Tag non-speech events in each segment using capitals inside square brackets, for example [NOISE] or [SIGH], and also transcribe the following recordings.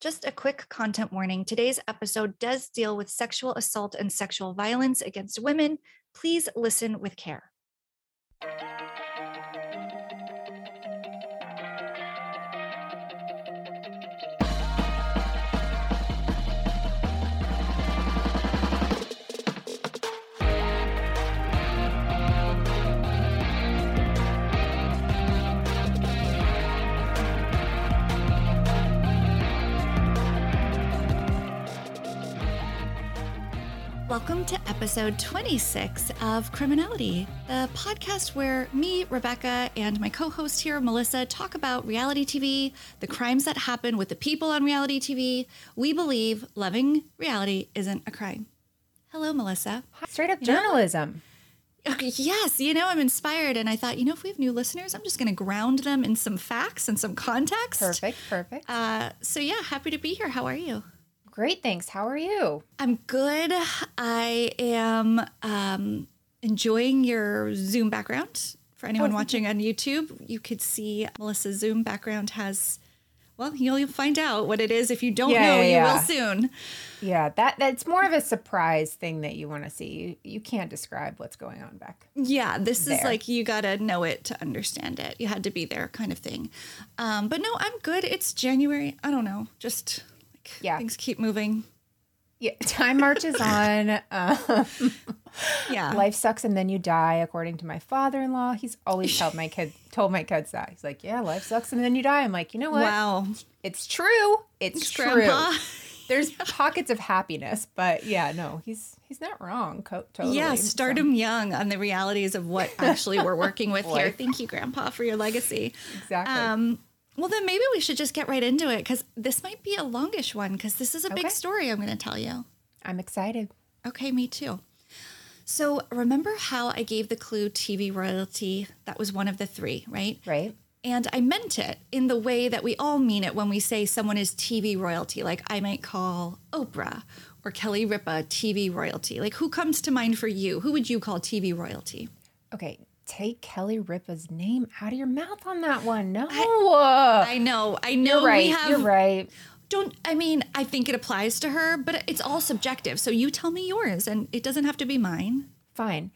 Just a quick content warning today's episode does deal with sexual assault and sexual violence against women. Please listen with care. Welcome to episode 26 of Criminality, the podcast where me, Rebecca, and my co host here, Melissa, talk about reality TV, the crimes that happen with the people on reality TV. We believe loving reality isn't a crime. Hello, Melissa. Straight up You know- journalism. Okay, yes, you know, I'm inspired, and I thought, you know, if we have new listeners, I'm just going to ground them in some facts and some context. Perfect, perfect. Uh, so, yeah, happy to be here. How are you? Great, thanks. How are you? I'm good. I am um, enjoying your Zoom background. For anyone Oh, watching on YouTube, you could see Melissa's Zoom background has. Well, you'll find out what it is. If you don't Yeah, know, yeah, you yeah. will soon. Yeah, that that's more of a surprise thing that you want to see. You, you can't describe what's going on back. Yeah, this is like you gotta know it to understand it. You had to be there, kind of thing. Um, but no, I'm good. It's January. I don't know. Just like Yeah. things keep moving. Yeah, [LAUGHS] time marches on. Um, Yeah, life sucks and then you die, according to my father-in-law. He's always told my kid [LAUGHS] told my kids that. He's like, "Yeah, life sucks and then you die." I'm like, you know what? wow. It's true. It's true. [LAUGHS] There's pockets of happiness, but yeah, no, he's he's not wrong. Co- totally. Yeah, So- start them young on the realities of what actually we're working with here. Thank you, Grandpa, for your legacy. Exactly. Um, well, then maybe we should just get right into it because this might be a longish one because this is a big story I'm going to tell you. I'm excited. Okay, me too. So remember how I gave the clue TV royalty? That was one of the three, right? Right? And I meant it in the way that we all mean it when we say someone is TV royalty. Like I might call Oprah or Kelly Ripa TV royalty. Like who comes to mind for you? Who would you call TV royalty? Okay, take Kelly Ripa's name out of your mouth on that one. No. I, I know, I know you're right. we have You're right. don't I mean, I think it applies to her, but it's all subjective. So you tell me yours and it doesn't have to be mine. Fine.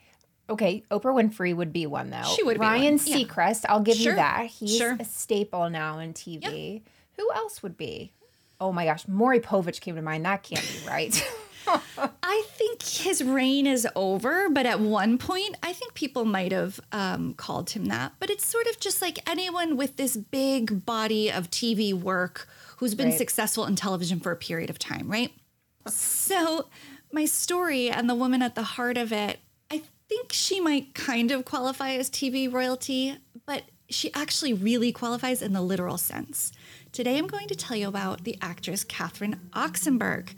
Okay, Oprah Winfrey would be one though. She would be Ryan one, yeah. Seacrest, I'll give Sure, you that. He's sure. a staple now in TV. Who else would be? Oh my gosh, Maury Povich came to mind. That can't be right. [LAUGHS] [LAUGHS] I think his reign is over, but at one point, I think people might have um, called him that. But it's sort of just like anyone with this big body of TV work who's been Right. successful in television for a period of time, right? So, my story and the woman at the heart of it, I think she might kind of qualify as TV royalty, but she actually really qualifies in the literal sense. Today, I'm going to tell you about the actress Catherine Oxenberg.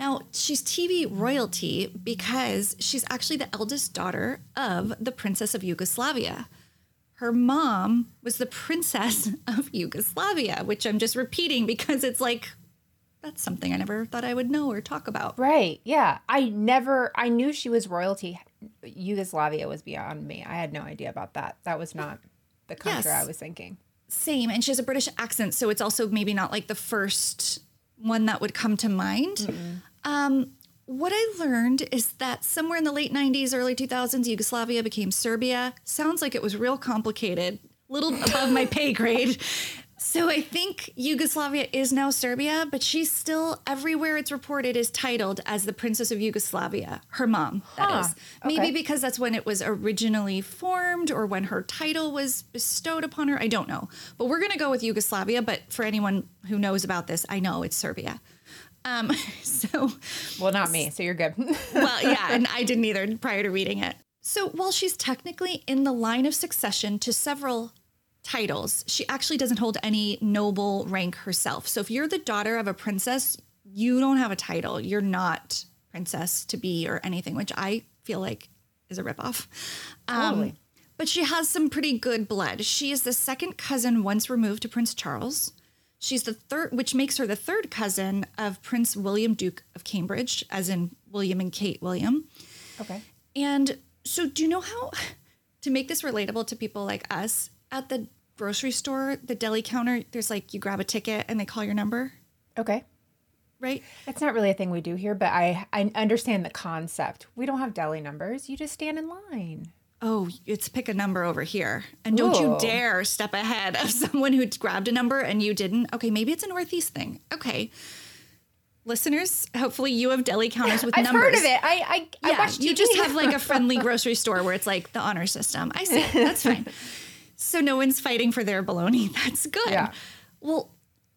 Now, she's TV royalty because she's actually the eldest daughter of the Princess of Yugoslavia. Her mom was the Princess [LAUGHS] of Yugoslavia, which I'm just repeating because it's like, that's something I never thought I would know or talk about. right. Yeah. I never I knew she was royalty. Yugoslavia was beyond me. I had no idea about that. That was not the country Yes. I was thinking. Same. And she has a British accent. So it's also maybe not like the first one that would come to mind. Um, what I learned is that somewhere in the late 90s, early 2000s, Yugoslavia became Serbia. Sounds like it was real complicated, a little above my pay grade. So I think Yugoslavia is now Serbia, but she's still everywhere it's reported is titled as the Princess of Yugoslavia. Her mom, that Huh, is. Maybe okay. because that's when it was originally formed or when her title was bestowed upon her. I don't know. But we're going to go with Yugoslavia. But for anyone who knows about this, I know it's Serbia. Um, [LAUGHS] so, Well, not me, so you're good. [LAUGHS] well, yeah, and I didn't either prior to reading it. So while she's technically in the line of succession to several titles. She actually doesn't hold any noble rank herself. So if you're the daughter of a princess, you don't have a title. You're not princess to be or anything, which I feel like is a ripoff. Um, Totally. but she has some pretty good blood. She is the second cousin once removed to Prince Charles. She's the third, which makes her the third cousin of Prince William, Duke of Cambridge, as in William and Kate William. Okay. And so, do you know how to make this relatable to people like us at the grocery store, the deli counter? There's like you grab a ticket and they call your number, Okay. right? That's not really a thing we do here, but I I understand the concept. We don't have deli numbers. You just stand in line. Oh, it's pick a number over here. And don't you dare step ahead of [LAUGHS] someone who grabbed a number and you didn't. Okay, maybe it's a Northeast thing. Okay. Listeners, hopefully you have deli counters with I've numbers. heard of it. I I, I Yeah, watched you TV. just have like a [LAUGHS] friendly grocery store where it's like the honor system. I see. That's fine. [LAUGHS] So no one's fighting for their bologna. That's good. Yeah. Well,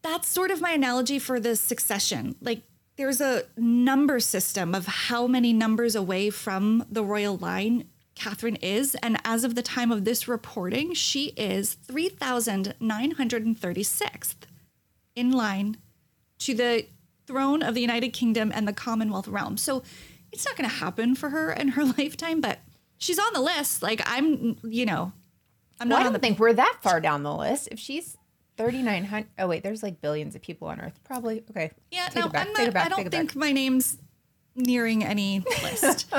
that's sort of my analogy for the succession. Like there's a number system of how many numbers away from the royal line Catherine is. And as of the time of this reporting, she is 3,936th in line to the throne of the United Kingdom and the Commonwealth realm. So it's not going to happen for her in her [LAUGHS] lifetime, but she's on the list. Like I'm, you know, I'm Well, not I don't the think we're that far down the list. If she's thirty nine hundred, oh wait, there's like billions of people on Earth. Probably okay. Yeah, Take no, I'm not, back, I don't think my name's nearing any list. [LAUGHS]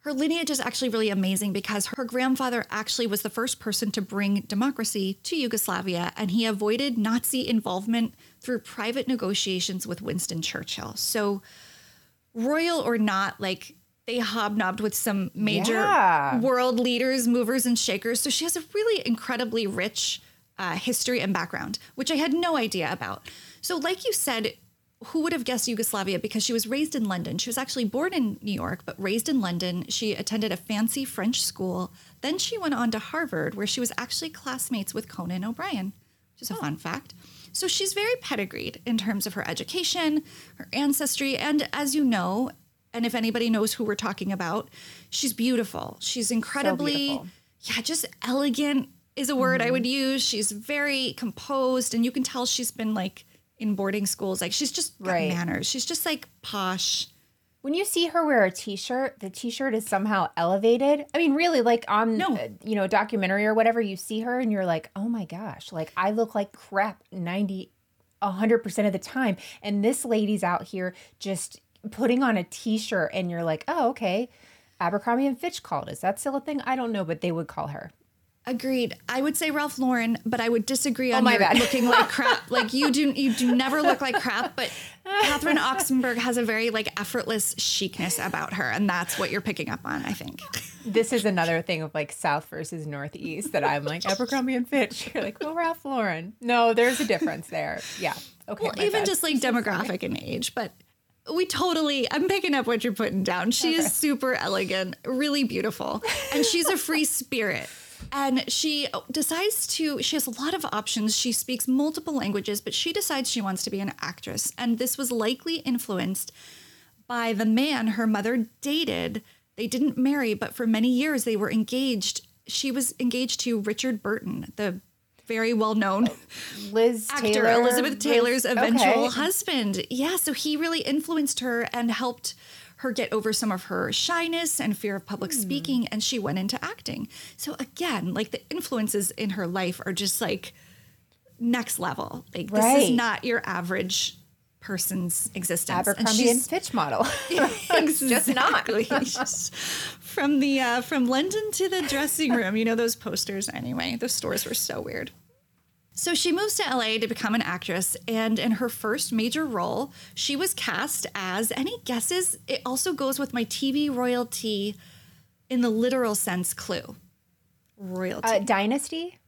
her lineage is actually really amazing because her grandfather actually was the first person to bring democracy to Yugoslavia, and he avoided Nazi involvement through private negotiations with Winston Churchill. So, royal or not, like they hobnobbed with some major Yeah. world leaders, movers, and shakers. So she has a really incredibly rich uh, history and background, which I had no idea about. So, like you said, who would have guessed Yugoslavia? Because she was raised in London. She was actually born in New York, but raised in London. She attended a fancy French school. Then she went on to Harvard, where she was actually classmates with Conan O'Brien, which is a oh. fun fact. So she's very pedigreed in terms of her education, her ancestry, and as you know, and if anybody knows who we're talking about, she's beautiful. She's incredibly, beautiful. yeah, just elegant is a word I mm-hmm. would use. She's very composed, and you can tell she's been like in boarding schools. Like she's just Right. manners. She's just like posh. When you see her wear a t-shirt, the t-shirt is somehow elevated. I mean, really, like on No. uh, you know a documentary or whatever, you see her and you're like, oh my gosh, like I look like crap 90, 100% of the time. And this lady's out here just putting on a t-shirt and you're like, oh, okay. Abercrombie and Fitch called. Is that still a thing? I don't know, but they would call her. Agreed. I would say Ralph Lauren, but I would disagree oh, on my your bad. looking like [LAUGHS] crap. Like you do, you do never look like crap. But Catherine Oxenberg has a very like effortless chicness about her, and that's what you're picking up on. I think. This is another thing of like South versus Northeast that I'm like Abercrombie and Fitch. [LAUGHS] You're like, well, Ralph Lauren. No, there's a difference there. Yeah. Okay. Well, even bad. just like demographic and age, but we totally, I'm picking up what you're putting down. She is super elegant, really beautiful, and she's a free spirit. And she decides to, she has a lot of options. She speaks multiple languages, but she decides she wants to be an actress. And this was likely influenced by the man her mother dated. They didn't marry, but for many years they were engaged. She was engaged to Richard Burton, the very well known Liz actor Taylor, Elizabeth Liz- Taylor's eventual okay. husband. Yeah, so he really influenced her and helped her get over some of her shyness and fear of public speaking and she went into acting. So again, like the influences in her life are just like next level. Like this is not your average person's existence. Abercrombie and Fitch model. it's [LAUGHS] [LAUGHS] just not. Just from the uh, from London to the dressing room. You know those posters anyway. Those stores were so weird. So she moves to LA to become an actress, and in her first major role, she was cast as any guesses? It also goes with my TV royalty in the literal sense clue. Royalty. uh, Dynasty.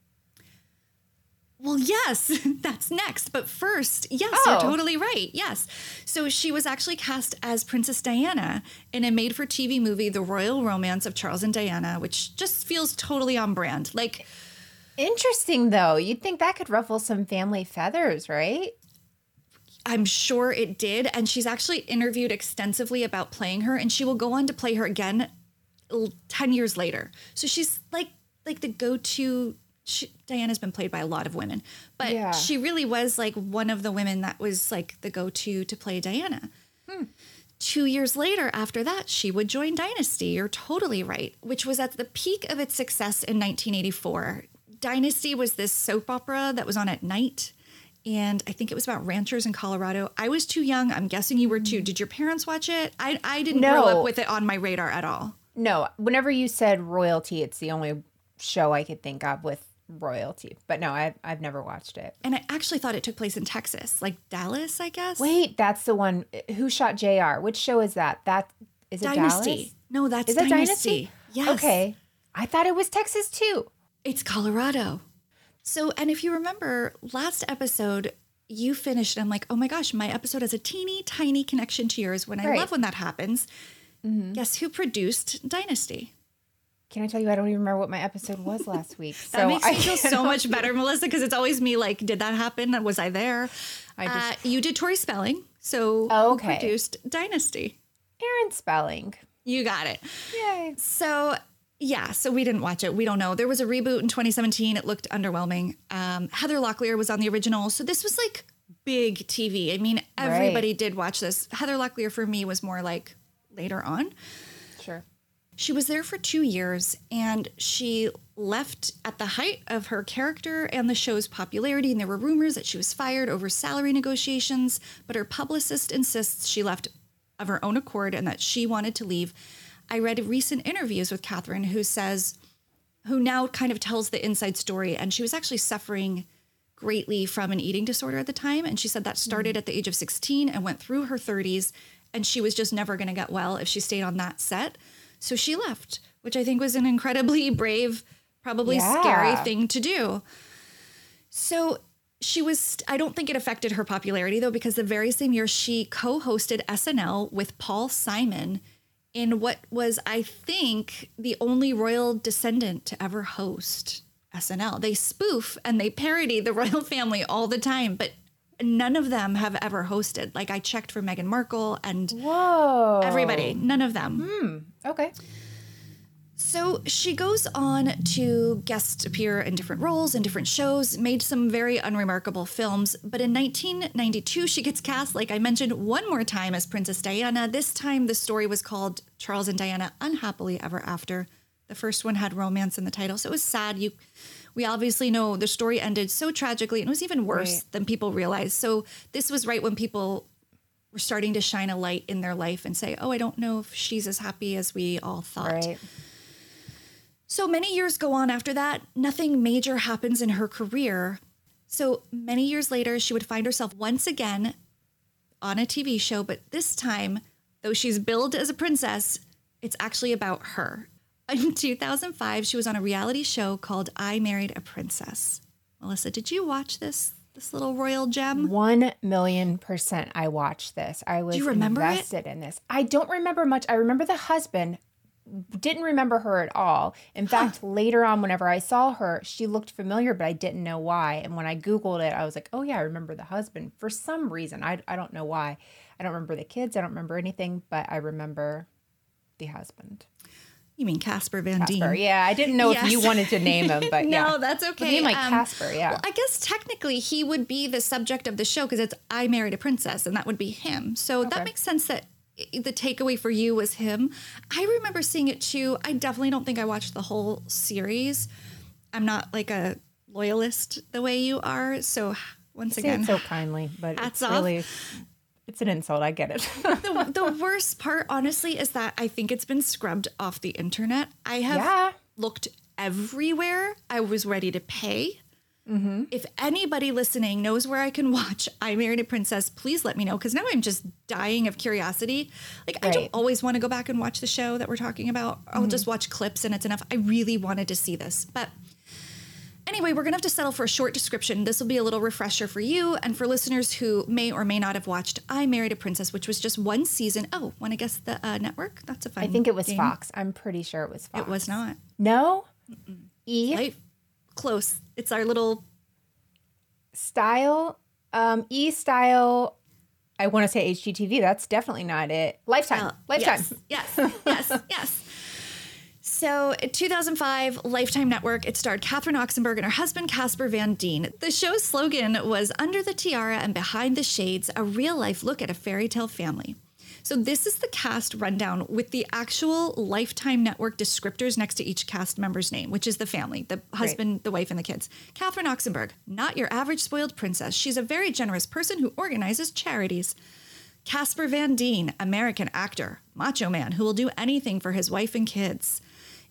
Well, yes, [LAUGHS] that's next. But first, yes, Oh. you're totally right. Yes. So she was actually cast as Princess Diana in a made for TV movie, The Royal Romance of Charles and Diana, which just feels totally on brand. Like, Interesting though. You'd think that could ruffle some family feathers, right? I'm sure it did. And she's actually interviewed extensively about playing her, and she will go on to play her again l- 10 years later. So she's like, like the go to Diana's been played by a lot of women, but Yeah. she really was like one of the women that was like the go to to play Diana. Hmm. Two years later, after that, she would join Dynasty. You're totally right, which was at the peak of its success in 1984. Dynasty was this soap opera that was on at night. And I think it was about ranchers in Colorado. I was too young. I'm guessing you were too. Mm. Did your parents watch it? I, I didn't grow up with it on my radar at all. No, whenever you said royalty, it's the only show I could think of with royalty. But no, I've, I've never watched it. And I actually thought it took place in Texas, like Dallas, I guess. Wait, that's the one. Who shot JR? Which show is that? That is it Dynasty. Dallas? No, that's Is that Dynasty. Dynasty? Yes. Okay. I thought it was Texas too. It's Colorado. So, and if you remember last episode, you finished, and I'm like, oh my gosh, my episode has a teeny tiny connection to yours. When I Right. love when that happens. Guess who produced Dynasty? Can I tell you? I don't even remember what my episode was last [LAUGHS] week. That so makes I me feel [LAUGHS] so much better, Melissa, because it's always me like, did that happen? Was I there? I just- uh, you did Tori Spelling. So, Oh, who okay. produced Dynasty? Aaron Spelling. You got it. Yay. So yeah, so we didn't watch it. We don't know. There was a reboot in 2017. It looked underwhelming. Um, Heather Locklear was on the original, so this was like big TV. I mean, everybody did watch this. Heather Locklear for me was more like later on. Sure. She was there for two years and she left at the height of her character and the show's popularity. And there were rumors that she was fired over salary negotiations, but her publicist insists she left of her own accord and that she wanted to leave. I read recent interviews with Catherine who says, who now kind of tells the inside story. And she was actually suffering greatly from an eating disorder at the time. And she said that started mm. at the age of 16 and went through her 30s. And she was just never going to get well if she stayed on that set. So she left, which I think was an incredibly [LAUGHS] brave, probably scary thing to do. So she was, I don't think it affected her popularity though, because the very same year she co hosted SNL with Paul Simon in what was, I think, the only royal descendant to ever host SNL. They spoof and they parody the [LAUGHS] royal family all the time, but none of them have ever hosted. Like I checked for Meghan Markle and Whoa. everybody, none of them. Hmm, okay. So she goes on to guest appear in different roles in different shows, made some very unremarkable films. But in 1992, she gets cast, like I mentioned, one more time as Princess Diana. This time, the story was called Charles and Diana Unhappily Ever After. The first one had romance in the title, so it was sad. You, we obviously know the story ended so tragically, and it was even worse Right. than people realized. So this was right when people were starting to shine a light in their life and say, "Oh, I don't know if she's as happy as we all thought." Right. So many years go on after that. Nothing major happens in her career. So many years later, she would find herself once again on a TV show, but this time, though she's billed as a princess, it's actually about her. In [LAUGHS] 2005, she was on a reality show called I Married a Princess. Melissa, did you watch this this little royal gem? One million percent. I watched this. I was remember it? invested in this. I don't remember much. I remember the husband. Didn't remember her at all. In fact, later on, whenever I saw her, she looked familiar, but I didn't know why. And when I Googled it, I was like, oh, yeah, I remember the husband for some reason. I, I don't know why. I don't remember the kids. I don't remember anything, but I remember the husband. You mean Casper Van Dien? Casper. Yeah, I didn't know if you wanted to name him, but [LAUGHS] yeah. no, that's okay. Name like Um, Casper, yeah. Well, I guess technically he would be the subject of the show because it's I Married a Princess, and that would be him. So that makes sense that the takeaway for you was him. I remember seeing it too. I definitely don't think I watched the whole series. I'm not like a loyalist the way you are. So once again, so kindly, but Hats it's off. really, it's an insult. I get it. the, the worst part, honestly, is that I think it's been scrubbed off the internet. I have Yeah. looked everywhere. I was ready to pay. Mm-hmm. If anybody listening knows where I can watch [LAUGHS] I Married a Princess, please let me know because now I'm just dying of curiosity. Like, I don't Mm-hmm. always want to go back and watch the show that we're talking about. I'll just watch clips and it's enough. I really wanted to see this. But Anyway, we're going to have to settle for a short description. This will be a little refresher for you and for listeners who may or may not have watched I Married a Princess, which was just one season. Oh, want to guess the uh, network? That's a fun I think it was game. Fox. I'm pretty sure it was Fox. It was not. No? E Right? Close. It's our little style. Um, E style. I want to say HGTV. That's definitely not it. Lifetime. Uh, Lifetime. Yes, yes, yes, [LAUGHS] yes. So, in 2005, Lifetime Network, it starred Catherine Oxenberg and her husband, Casper Van Dien. The show's slogan was Under the Tiara and Behind the Shades, a real life look at a fairy tale family. So, this is the cast rundown with the actual Lifetime Network descriptors next to each cast member's name, which is the family the husband, the wife, and the kids. Catherine Oxenberg, not your average spoiled princess. She's a very generous person who organizes charities. Casper Van Dien, American actor, macho man who will do anything for his wife and kids.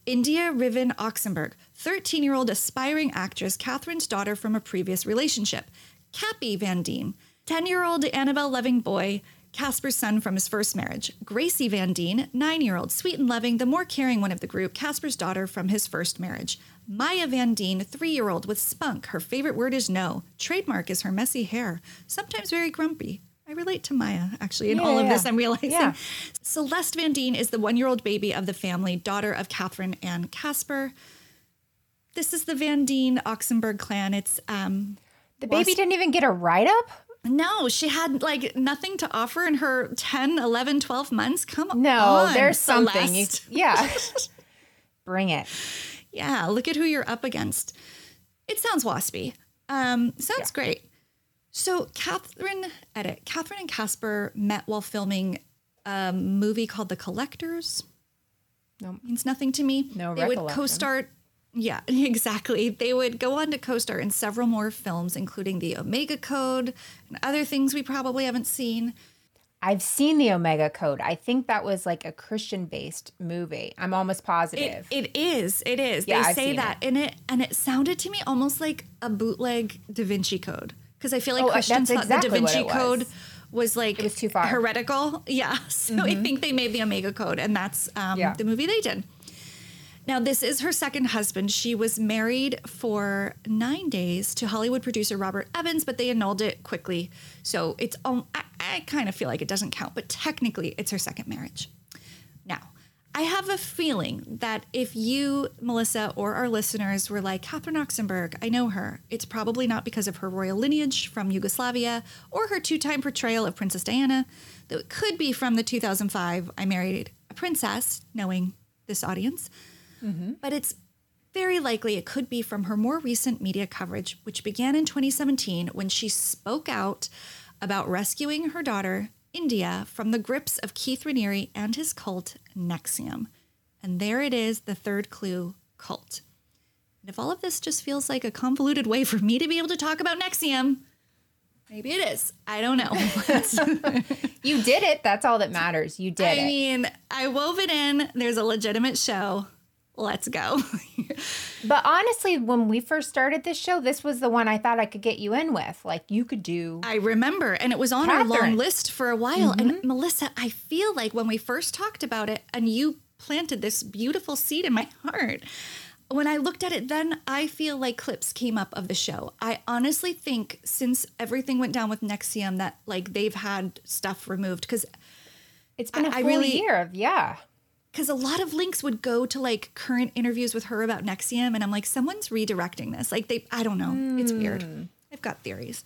India Riven Oxenberg, 13 year old aspiring actress, Catherine's daughter from a previous relationship. Cappy Van Dien, 10 year old Annabelle loving boy, Casper's son from his first marriage. Gracie Van Dien, nine year old, sweet and loving, the more caring one of the group, Casper's daughter from his first marriage. Maya Van Dien, three year old with spunk. Her favorite word is no. Trademark is her messy hair, sometimes very grumpy. I relate to Maya actually in Yeah, all of yeah. this. I'm realizing. Yeah. Celeste Van Dien is the one year old baby of the family, daughter of Catherine and Casper. This is the Van Dien Oxenberg clan. It's um The baby didn't even get a write up? No, she had like nothing to offer in her 10, 11, 12 months. Come No, on. No, there's something. You, [LAUGHS] yeah. Bring it. Yeah, look at who you're up against. It sounds waspy. Um, sounds great. So Catherine, edit. Catherine and Casper met while filming a movie called The Collectors. No, Nope. Means nothing to me. No They would co-star. Yeah, [LAUGHS] exactly. They would go on to co-star in several more films, including The Omega Code and other things we probably haven't seen. I've seen the Omega Code. I think that was like a Christian based movie. I'm almost It, positive. it is. It is. Yeah, they I've say that in it, and it sounded to me almost like a bootleg Da Vinci Code because I feel like Oh, uh, Christians thought the Da Vinci it Code was. was like was too far. Mm-hmm. heretical. [LAUGHS] Yeah, so I think they made the Omega Code, and that's um, Yeah. the movie they did. Now, this is her second husband. She was married for nine days to Hollywood producer Robert Evans, but they annulled it quickly. So it's, um, I, I kind of feel like it doesn't count, but technically it's her second marriage. Now, I have a feeling that if you, Melissa, or our listeners were like, Catherine Oxenberg, I know her, it's probably not because of her royal lineage from Yugoslavia or her two time portrayal of Princess Diana, though it could be from the 2005 I Married a Princess, knowing this audience. Mm-hmm. But it's very likely it could be from her more recent media coverage, which began in 2017 when she spoke out about rescuing her daughter, India, from the grips of Keith Raniere and his cult, NXIVM. And there it is, the third clue cult. And if all of this just feels like a convoluted way for me to be able to talk about NXIVM, maybe it is. I don't know. [LAUGHS] you did it. That's all that matters. You did I it. mean, I wove it in. There's a legitimate show. Let's go. [LAUGHS] But honestly, when we first started this show, this was the one I thought I could get you in with. Like you could do. I remember, and it was on our long list for a while. And mm-hmm. Melissa, I feel like when we first talked about it, and you planted this beautiful seed in my heart. When I looked at it, then I feel like clips came up of the show. I honestly think since everything went down with NXIVM, that like they've had stuff removed because It's been a I- I full really- year of yeah. Because a lot of links would go to like current interviews with her about NXIVM, and I'm like, someone's redirecting this. Like they, I don't know, it's weird. Hmm. I've got theories.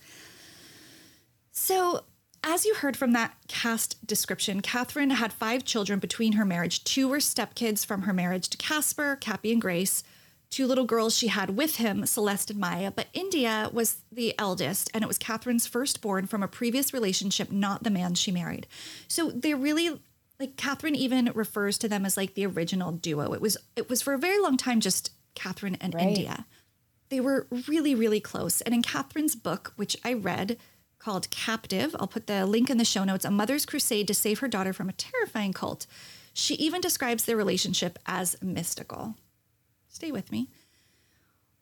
So, as you heard from that cast description, Catherine had five children between her marriage. Two were stepkids from her marriage to Casper, Cappy, and Grace. Two little girls she had with him, Celeste and Maya, but India was the eldest, and it was Catherine's firstborn from a previous relationship, not the man she married. So they're really like Catherine even refers to them as like the original duo. It was it was for a very long time just Catherine and Right. India. They were really, really close. And in Catherine's book, which I read called Captive, I'll put the link in the show notes, A Mother's Crusade to Save Her Daughter from a Terrifying Cult. She even describes their relationship as mystical. Stay with me.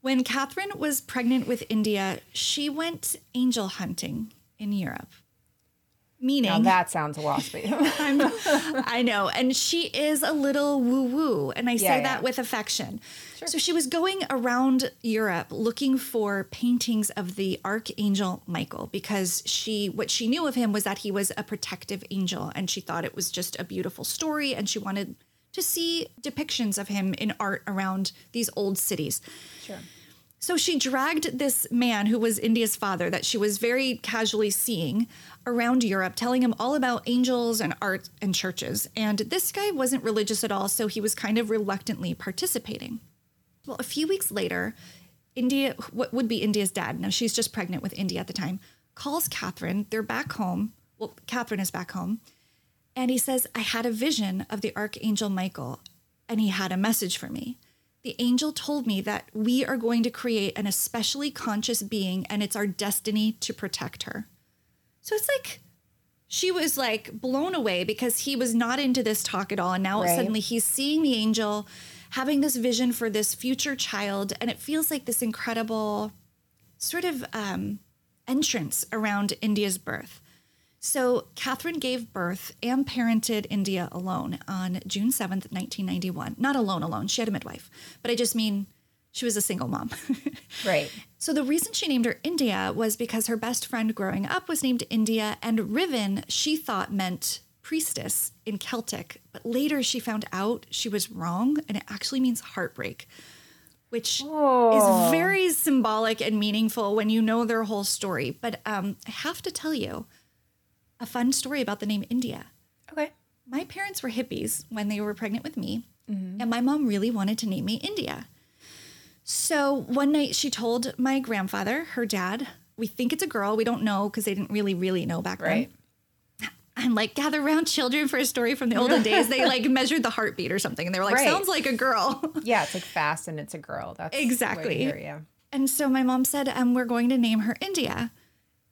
When Catherine was pregnant with India, she went angel hunting in Europe. Meaning, Now that sounds waspy. [LAUGHS] I know. And she is a little woo woo. And I say Yeah, that yeah. with affection. So she was going around Europe looking for paintings of the Archangel Michael because she, what she knew of him was that he was a protective angel. And she thought it was just a beautiful story. And she wanted to see depictions of him in art around these old cities. sure. So she dragged this man who was India's father that she was very casually seeing around Europe, telling him all about angels and art and churches. And this guy wasn't religious at all, so he was kind of reluctantly participating. Well, a few weeks later, India, what would be India's dad, now she's just pregnant with India at the time, calls Catherine. They're back home. Well, Catherine is back home. And he says, I had a vision of the Archangel Michael, and he had a message for me. The angel told me that we are going to create an especially conscious being, and it's our destiny to protect her. So it's like she was like blown away because he was not into this talk at all. And now Right. suddenly he's seeing the angel having this vision for this future child. And it feels like this incredible sort of um, entrance around India's birth. So Catherine gave birth and parented India alone on June 7th, 1991. Not alone, alone. She had a midwife. But I just mean she was a single mom. [LAUGHS] Right. So the reason she named her India was because her best friend growing up was named India, and Riven she thought meant priestess in Celtic, but later she found out she was wrong, and it actually means heartbreak, which is very symbolic and meaningful when you know their whole story. But um, I have to tell you a fun story about the name India. Okay. My parents were hippies when they were pregnant with me, and my mom really wanted to name me India. So one night she told my grandfather, her dad, we think it's a girl. We don't know because they didn't really, really know back Right. then. I'm like, gather around children for a story from the olden days. They like [LAUGHS] measured the heartbeat or something, and they were like, Right. sounds like a girl. [LAUGHS] Yeah, it's like fast and it's a girl. That's Exactly. hear, yeah. And so my mom said, um, we're going to name her India.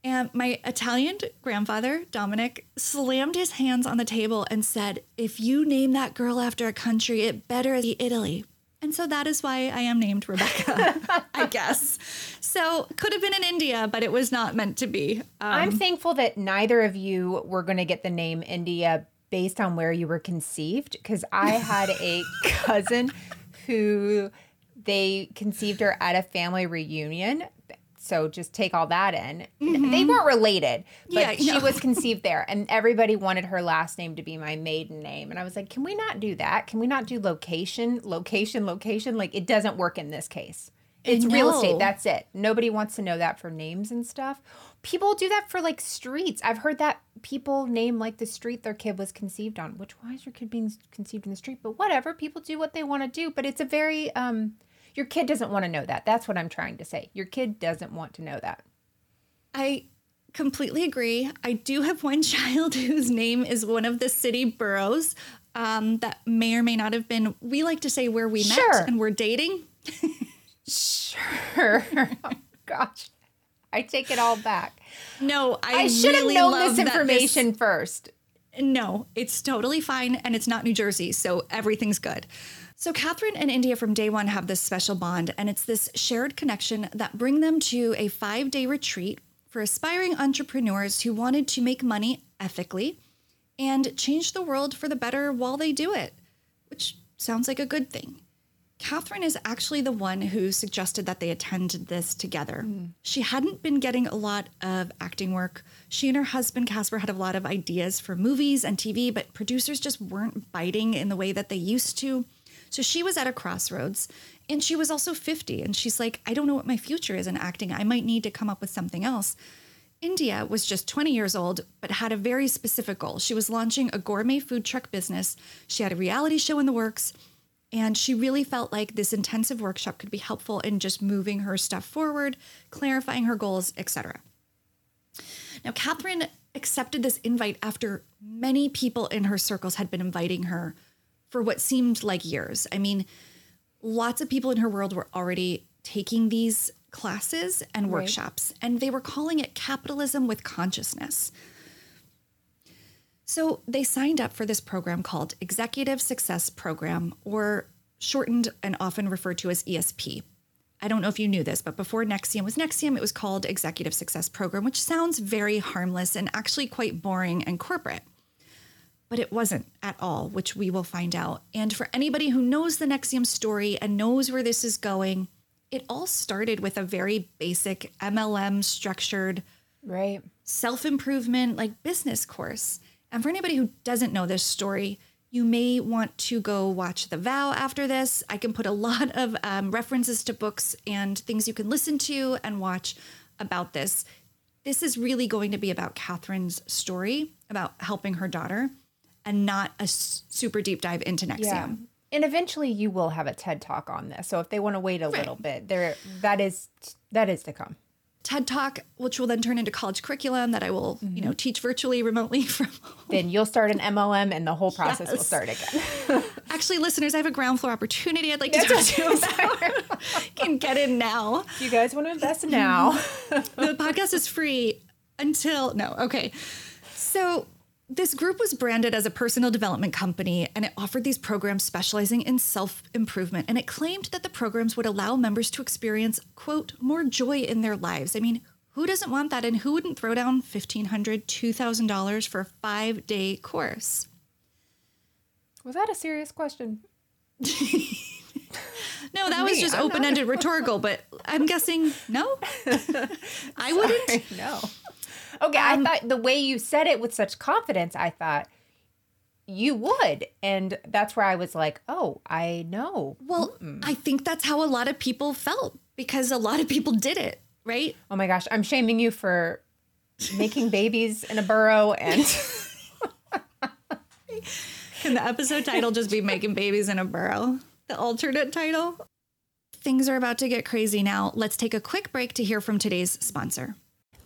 And my Italian grandfather, Dominic, slammed his hands on the table and said, if you name that girl after a country, it better be Italy. And so that is why I am named Rebecca, [LAUGHS] I guess. So could have been in India, but it was not meant to be. Um, I'm thankful that neither of you were going to get the name India based on where you were conceived because I had a [LAUGHS] cousin who they conceived her at a family reunion. So just take all that in. They weren't related, but Yeah, she no. was [LAUGHS] conceived there, and everybody wanted her last name to be my maiden name. And I was like, can we not do that? Can we not do location, location, location? Like it doesn't work in this case. It's real estate. That's it. Nobody wants to know that for names and stuff. People do that for like streets. I've heard that people name like the street their kid was conceived on. Which why is your kid being conceived in the street? But whatever, people do what they want to do. But it's a very um your kid doesn't want to know that. That's what I'm trying to say. Your kid doesn't want to know that. I completely agree. I do have one [LAUGHS] child whose name is one of the city boroughs um, that may or may not have been, we like to say where we Sure. met and we're dating. Sure. [LAUGHS] oh, gosh. I take it all back. No, I, I, should have known this information first. No, it's totally fine and it's not New Jersey, so everything's good. So Catherine and India from day one have this special bond, and it's this shared connection that bring them to a five-day retreat for aspiring entrepreneurs who wanted to make money ethically and change the world for the better while they do it, which sounds like a good thing. Catherine is actually the one who suggested that they attend this together. Hmm. She hadn't been getting a lot of acting work. She and her husband, Casper, had a lot of ideas for movies and TV, but producers just weren't biting in the way that they used to. So she was at a crossroads and she was also 50. And she's like, I don't know what my future is in acting. I might need to come up with something else. India was just 20 years old, but had a very specific goal. She was launching a gourmet food truck business. She had a reality show in the works. And she really felt like this intensive workshop could be helpful in just moving her stuff forward, clarifying her goals, etc. Now, Catherine accepted this invite after many people in her circles had been inviting her for what seemed like years. I mean, lots of people in her world were already taking these classes and workshops, and they were calling it capitalism with consciousness. So they signed up for this program called Executive Success Program, or shortened and often referred to as ESP. I don't know if you knew this, but before NXIVM was NXIVM, it was called Executive Success Program, which sounds very harmless and actually quite boring and corporate. But it wasn't at all, which we will find out. And for anybody who knows the NXIVM story and knows where this is going, it all started with a very basic MLM structured Right. self improvement, like business course. And for anybody who doesn't know this story, You may want to go watch The Vow after this. I can put a [LAUGHS] lot of um, references to books and things you can listen to and watch about this. This is really going to be about Catherine's story, about helping her daughter, and not a super deep dive into NXIVM. Yeah. And eventually you will have a TED talk on this. So if they want to wait a little bit, there that is that is to come. TED Talk, which will then turn into college curriculum that I will, you know, mm-hmm. teach virtually remotely [LAUGHS] from home. Then you'll start an MLM and the whole [LAUGHS] process will start again. [LAUGHS] Actually, listeners, I have a ground floor opportunity I'd like to talk to you about. can get in now. you guys want to invest now? The podcast is free until no, okay. So this group was branded as a personal development company and it offered these programs specializing in self improvement. And it claimed that the programs would allow members to experience, quote, more joy in their lives. I mean, who doesn't want that? And who wouldn't throw down $1,500, $2,000 for a five day course? Was that a serious question? [LAUGHS] No, that was just open ended [LAUGHS] rhetorical, but I'm guessing no. [LAUGHS] I wouldn't. No. Okay, I um, thought the way you said it with such confidence, I thought you would. And that's where I was like, oh, I know. Well, I think that's how a lot of people felt because a lot of people did it, right? Oh my gosh, I'm shaming you for making babies in a borough and [LAUGHS] Can the episode title just be Making Babies in a Burrow? The alternate title? Things are about to get crazy now. Let's take a quick break to hear from today's sponsor.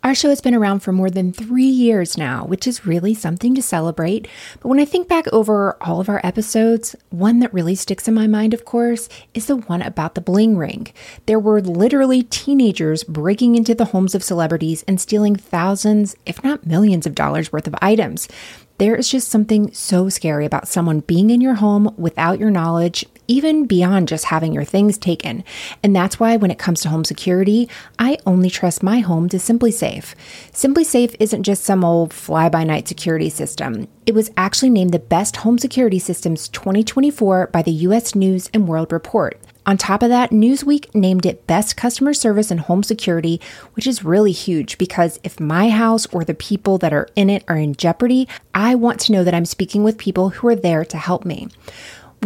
Our show has been around for more than three years now, which is really something to celebrate. But when I think back over all of our episodes, one that really sticks in my mind, of course, is the one about the bling ring. There were literally teenagers breaking into the homes of celebrities and stealing thousands, if not millions of dollars worth of items. There is just something so scary about someone being in your home without your knowledge, even beyond just having your things taken. And that's why when it comes to home security, I only trust my home to SimpliSafe. Simply Safe isn't just some old fly by night security system. It was actually named the best home security systems 2024 by the US News and World Report. On top of that, Newsweek named it Best Customer Service and Home Security, which is really huge because if my house or the people that are in it are in jeopardy, I want to know that I'm speaking with people who are there to help me.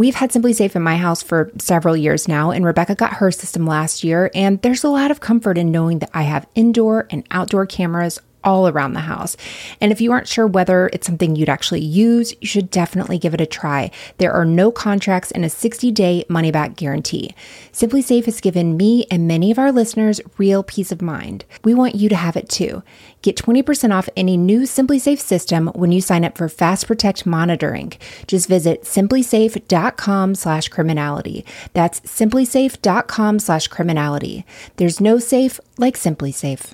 We've had SimpliSafe in my house for several years now, and Rebecca got her system last year. And there's a lot of comfort in knowing that I have indoor and outdoor cameras all around the house. And if you aren't sure whether it's something you'd actually use, you should definitely give it a try. There are no contracts and a 60 day money back guarantee. SimpliSafe has given me and many of our listeners real peace of mind. We want you to have it too. Get 20% off any new SimpliSafe system when you sign up for Fast Protect monitoring. Just visit simplisafe.com slash criminality. That's simplisafe.com slash criminality. There's no safe like SimpliSafe.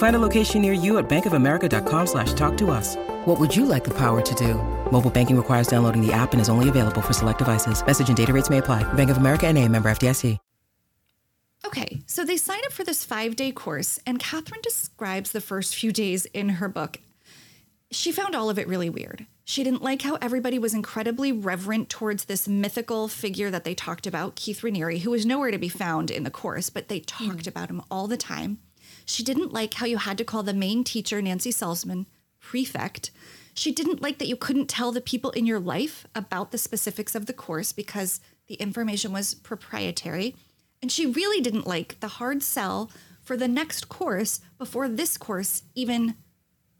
Find a location near you at bankofamerica.com slash talk to us. What would you like the power to do? Mobile banking requires downloading the app and is only available for select devices. Message and data rates may apply. Bank of America and a member FDIC. Okay, so they sign up for this five day course, and Catherine describes the first few days in her book. She found all of it really weird. She didn't like how everybody was incredibly reverent towards this mythical figure that they talked about, Keith Raniere, who was nowhere to be found in the course, but they talked hmm. about him all the time. She didn't like how you had to call the main teacher, Nancy Salzman, prefect. She didn't like that you couldn't tell the people in your life about the specifics of the course because the information was proprietary. And she really didn't like the hard sell for the next course before this course even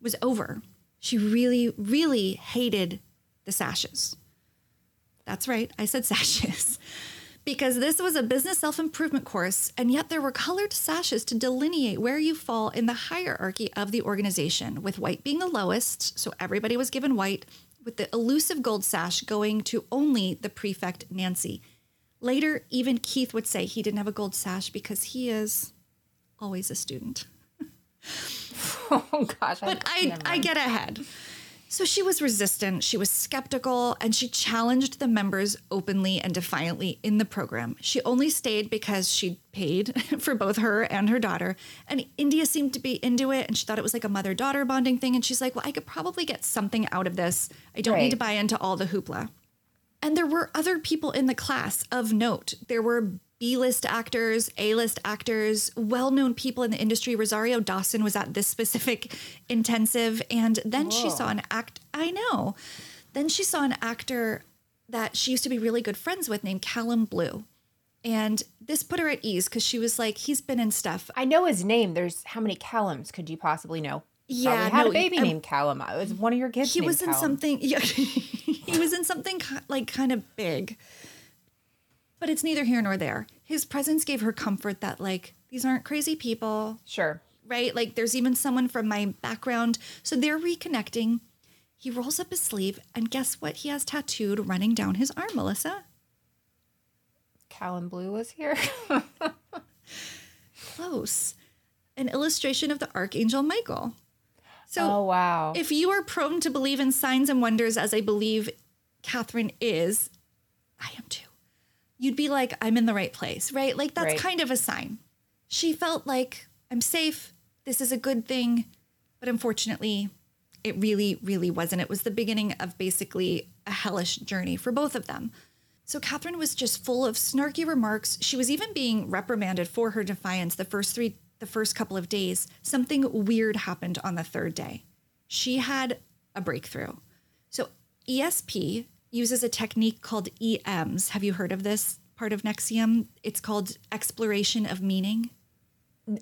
was over. She really, really hated the sashes. That's right, I said [LAUGHS] sashes. Because this was a business self improvement course, and yet there were colored sashes to delineate where you fall in the hierarchy of the organization, with white being the lowest, so everybody was given white, with the elusive gold sash going to only the prefect, Nancy. Later, even Keith would say he didn't have a gold sash because he is always a student. [LAUGHS] Oh gosh. But I, I get ahead. So she was resistant, she was skeptical, and she challenged the members openly and defiantly in the program. She only stayed because she'd paid [LAUGHS] for both her and her daughter. And India seemed to be into it, and she thought it was like a mother daughter bonding thing. And she's like, well, I could probably get something out of this. I don't need to buy into all the hoopla. And there were other people in the class of note. There were B list actors, A list actors, well known people in the industry. Rosario Dawson was at this specific [LAUGHS] intensive. And then she saw an act, I know. Then she saw an actor that she used to be really good friends with named Callum Blue. And this put her at ease because she was like, he's been in stuff. I know his name. There's how many Callums could you possibly know? Yeah, Probably had no, a baby um, named Callum. It was one of your kids. he was in Callum. something [LAUGHS] yeah he was in something like kind of big but it's neither here nor there. His presence gave her comfort that like these aren't crazy people. Sure. right? Like there's even someone from my background. So they're reconnecting. He rolls up his sleeve and guess what? He has tattooed running down his arm melissa. Callum Blue was here. [LAUGHS] close. An illustration of the archangel michael. So oh wow. if you are prone to believe in signs and wonders as I believe Catherine is, I am too. You'd be like, I'm in the right place, right? Like that's Right. kind of a sign. She felt like I'm safe. This is a good thing. But unfortunately, it really, really wasn't. It was the beginning of basically a hellish journey for both of them. So Catherine was just full of snarky remarks. She was even being reprimanded for her defiance the first three the first couple of days. Something weird happened on the third day. She had a breakthrough. So ESP uses a technique called EMs. Have you heard of this part of NXIVM? It's called exploration of meaning.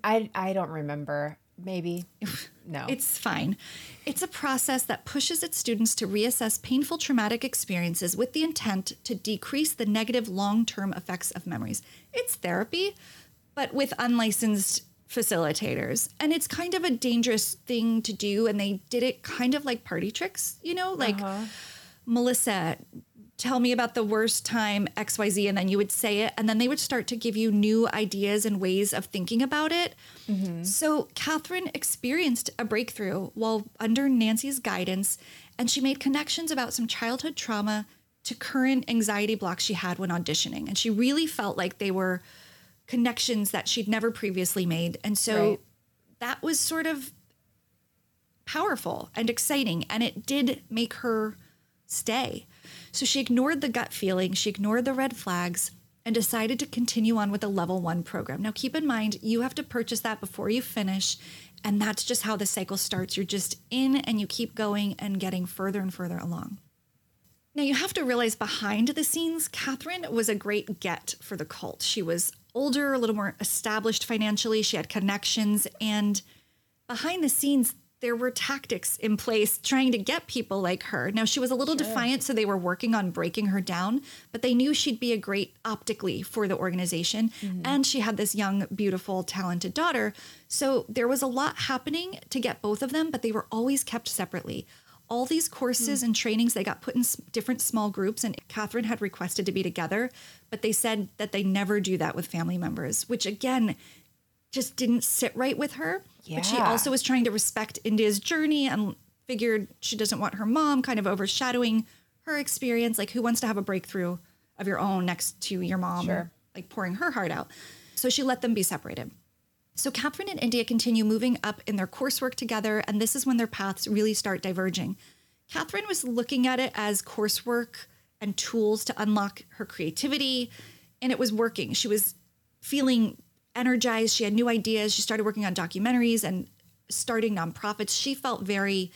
I I don't remember. Maybe. [LAUGHS] No. It's fine. It's a process that pushes its students to reassess painful traumatic experiences with the intent to decrease the negative long term effects of memories. It's therapy, but with unlicensed facilitators. And it's kind of a dangerous thing to do. And they did it kind of like party tricks, you know, like uh-huh. Melissa, tell me about the worst time XYZ. And then you would say it. And then they would start to give you new ideas and ways of thinking about it. Mm-hmm. So Catherine experienced a breakthrough while under Nancy's guidance, and she made connections about some childhood trauma to current anxiety blocks she had when auditioning. And she really felt like they were connections that she'd never previously made. And so Right. that was sort of powerful and exciting. And it did make her stay. So she ignored the gut feeling, she ignored the red flags, and decided to continue on with the level one program. Now, keep in mind, you have to purchase that before you finish. And that's just how the cycle starts. You're just in and you keep going and getting further and further along. Now, you have to realize behind the scenes, Catherine was a great get for the cult. She was older, a little more established financially, she had connections, and behind the scenes, there were tactics in place trying to get people like her. Now, she was a little defiant, so they were working on breaking her down, but they knew she'd be a great optically for the organization. Mm-hmm. And she had this young, beautiful, talented daughter. So there was a lot happening to get both of them, but they were always kept separately. All these courses hmm. and trainings, they got put in different small groups, and Catherine had requested to be together, but they said that they never do that with family members, which again, just didn't sit right with her. But she also was trying to respect India's journey and figured she doesn't want her mom kind of overshadowing her experience. Like, who wants to have a breakthrough of your own next to your mom, Sure. like pouring her heart out? So she let them be separated. So Catherine and India continue moving up in their coursework together, and this is when their paths really start diverging. Catherine was looking at it as coursework and tools to unlock her creativity, and it was working. She was feeling energized. She had new ideas. She started working on documentaries and starting nonprofits. She felt very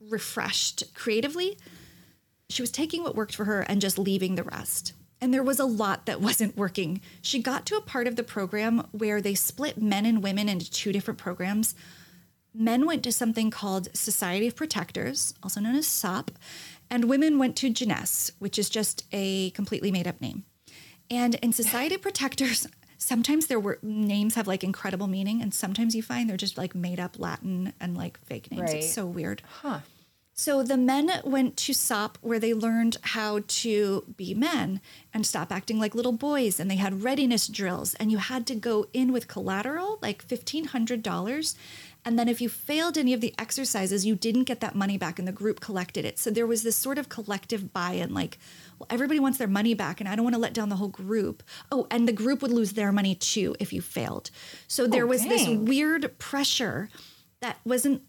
refreshed creatively. She was taking what worked for her and just leaving the rest. And there was a lot that [LAUGHS] wasn't working. She got to a part of the program where they split men and women into two different programs. Men went to something called Society of Protectors, also known as SOP, and women went to Jness, which is just a completely made up name. And in Society of Protectors, sometimes their wor- names have like incredible meaning, and sometimes you find they're just like made up Latin and like fake names. Right. It's so weird. Huh. So the men went to SOP where they learned how to be men and stop acting like little boys. And they had readiness drills, and you had to go in with collateral, like $1,500. And then if you failed any of the exercises, you didn't get that money back and the group collected it. So there was this sort of collective buy in like, well, everybody wants their money back and I don't want to let down the whole group. Oh, and the group would lose their money too if you failed. So oh, there was this weird pressure that wasn't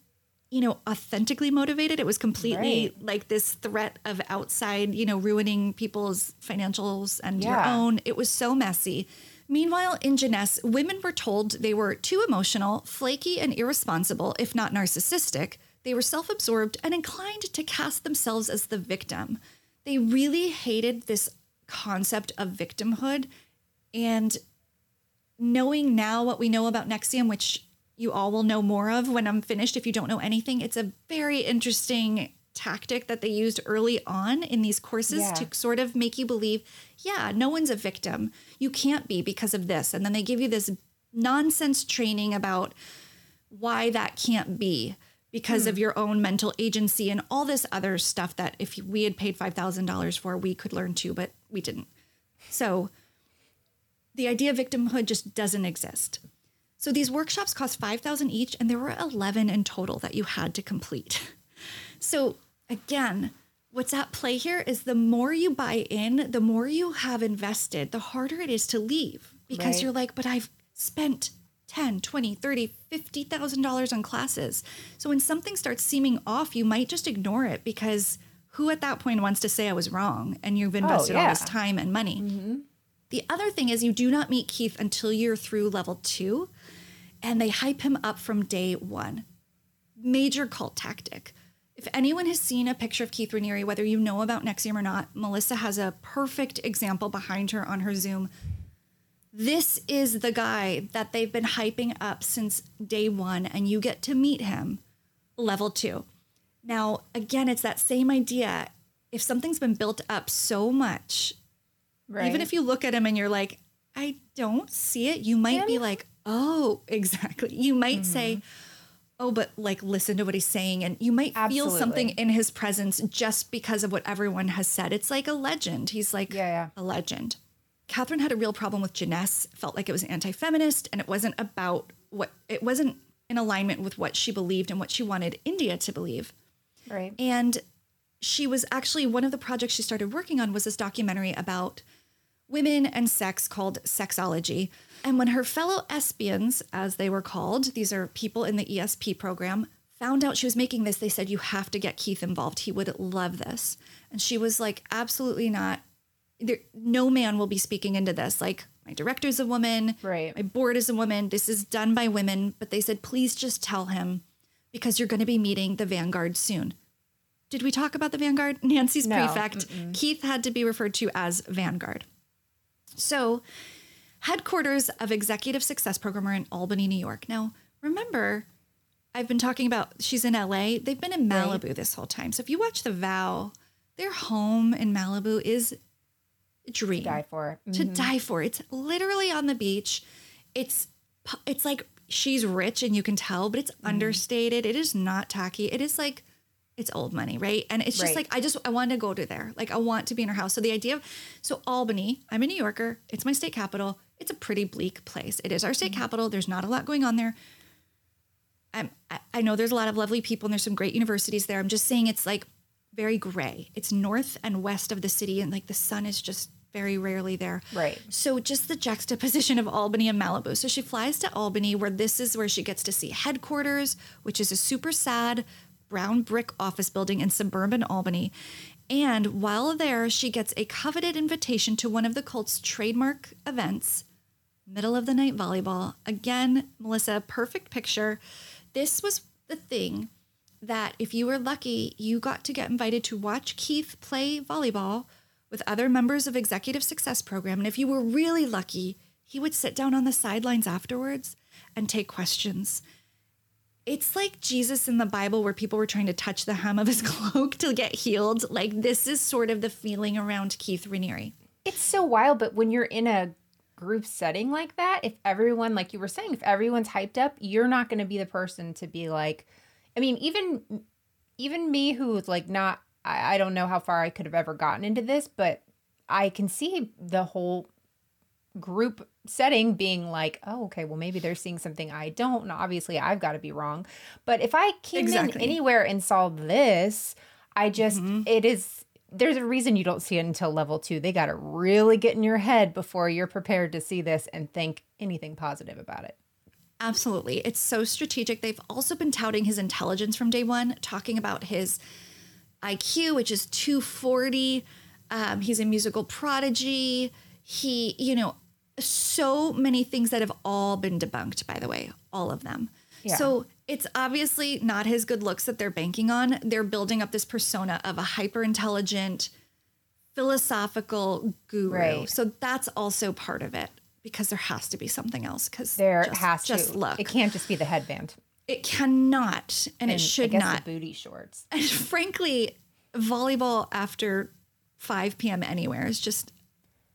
you know authentically motivated it was completely Right. like this threat of outside you know ruining people's financials and your own it was so messy meanwhile in Jness women were told they were too emotional flaky and irresponsible if not narcissistic. They were self-absorbed and inclined to cast themselves as the victim. They really hated this concept of victimhood. And knowing now what we know about NXIVM, which you all will know more of when I'm finished if you don't know anything, it's a very interesting tactic that they used early on in these courses Yeah. to sort of make you believe, yeah, no one's a victim. You can't be because of this. And then they give you this nonsense training about why that can't be because of hmm. your own mental agency and all this other stuff that if we had paid $5,000 for, we could learn too, but we didn't. So the idea of victimhood just doesn't exist. So these workshops cost 5000 each and there were 11 in total that you had to complete. [LAUGHS] So again, what's at play here is the more you buy in, the more you have invested, the harder it is to leave because Right. you're like, but I've spent 10, 20, 30, $50,000 on classes. So when something starts seeming off, you might just ignore it because who at that point wants to say I was wrong and you've oh, invested all this time and money? Mm-hmm. The other thing is you do not meet Keith until you're through level two, and they hype him up from day one. Major cult tactic. If anyone has seen a picture of Keith Raniere, whether you know about NXIVM or not, Melissa has a perfect example behind her on her Zoom. This is the guy that they've been hyping up since day one, and you get to meet him level two. Now, again, it's that same idea. If something's been built up so much, Right. even if you look at him and you're like, I don't see it, you might be like, oh, [LAUGHS] exactly. You might say, mm-hmm. Oh, but like listen to what he's saying. And you might feel something in his presence just because of what everyone has said. It's like a legend. He's like Yeah, yeah. a legend. Catherine had a real problem with Jness, felt like it was anti feminist and it wasn't about what, it wasn't in alignment with what she believed and what she wanted India to believe. right. And she was actually one of the projects she started working on was this documentary about women and sex called Sexology. And when her fellow Espians, as they were called, these are people in the ESP program, found out she was making this, they said, You have to get Keith involved. He would love this. And she was like, Absolutely not. There, no man will be speaking into this. Like, my director's a woman. Right. My board is a woman. This is done by women. But they said, Please just tell him because you're going to be meeting the Vanguard soon. Did we talk about the Vanguard? [LAUGHS] Nancy's No, prefect. Keith had to be referred to as Vanguard. So, headquarters of Executive Success Program are in Albany, New York. Now, remember, I've been talking about she's in LA. They've been in Malibu this whole time. So, if you watch The Vow, their home in Malibu is a dream To Die for. to mm-hmm. die for. It's literally on the beach. It's it's like she's rich and you can tell, but it's mm-hmm. understated. It is not tacky. It is like it's old money, right? And it's just Right. like I just I want to go to there. Like I want to be in her house. So the idea of so Albany, I'm a New Yorker. It's my state capital. It's a pretty bleak place. It is our state mm-hmm. capital. There's not a lot going on there. I'm, I- I know there's a lot of lovely people and there's some great universities there. I'm just saying it's like very gray. It's north and west of the city, and like the sun is just very rarely there. Right. So just the juxtaposition of Albany and Malibu. So she flies to Albany, where this is where she gets to see headquarters, which is a super sad brown brick office building in suburban Albany. And while there, she gets a coveted invitation to one of the cult's trademark events, middle of the night volleyball. Again, Melissa, perfect picture. This was the thing that if you were lucky, you got to get invited to watch Keith play volleyball with other members of Executive Success Program. And if you were really lucky, he would sit down on the sidelines afterwards and take questions. It's like Jesus in the Bible where people were trying to touch the hem of his [LAUGHS] cloak to get healed. Like this is sort of the feeling around Keith Raniere. It's so wild, but when you're in a group setting like that, if everyone, like you were saying, if everyone's hyped up, you're not going to be the person to be like, I mean, even even me who's like not, I, I don't know how far I could have ever gotten into this, but I can see the whole group setting being like, oh, okay, well, maybe they're seeing something I don't. And obviously, I've got to be wrong. But if I came Exactly. in anywhere and saw this, I just, it is, there's a reason you don't see it until level two. They got to really get in your head before you're prepared to see this and think anything positive about it. Absolutely. It's so strategic. They've also been touting his intelligence from day one, talking about his IQ, which is 240. Um, he's a musical prodigy. He, you know, so many things that have all been debunked, by the way, all of them. Yeah. So it's obviously not his good looks that they're banking on. They're building up this persona of a hyper intelligent, philosophical guru. Right. So that's also part of it because there has to be something else. Because There just, has just to. look. It can't just be the headband. It cannot, and, it should not. the booty shorts. And [LAUGHS] frankly, volleyball after 5 p.m. anywhere is just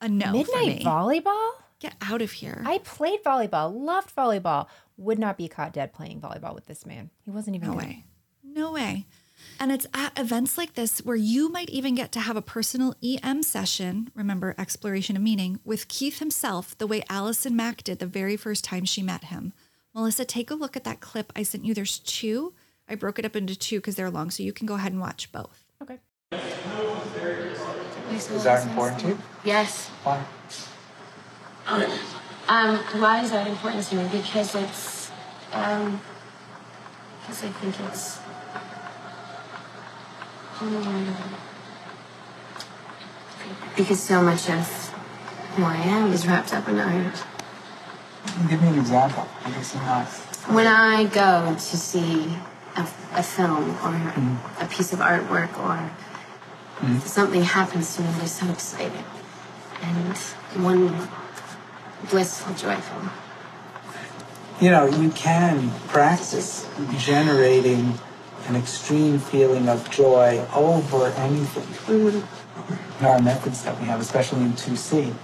a no for Midnight volleyball? Get out of here. I played volleyball, loved volleyball. Would not be caught dead playing volleyball with this man. He wasn't even no good. way. No way. And it's at events like this where you might even get to have a personal EM session, remember exploration of meaning, with Keith himself, the way Allison Mack did the very first time she met him. Melissa, take a look at that clip I sent you. There's two. I broke it up into two because they're long, so you can go ahead and watch both. Okay. Is that important to you? Yes. Why? Um, why is that important to me? Because it's, um, because I think it's, um, because so much of who I am is wrapped up in art. Give me an example. I guess I'm not. When I go to see a, a film or a piece of artwork or something happens to me, I'm just so excited and one blissful, joyful. You know, you can practice generating an extreme feeling of joy over anything. There are methods that we have, especially in 2C.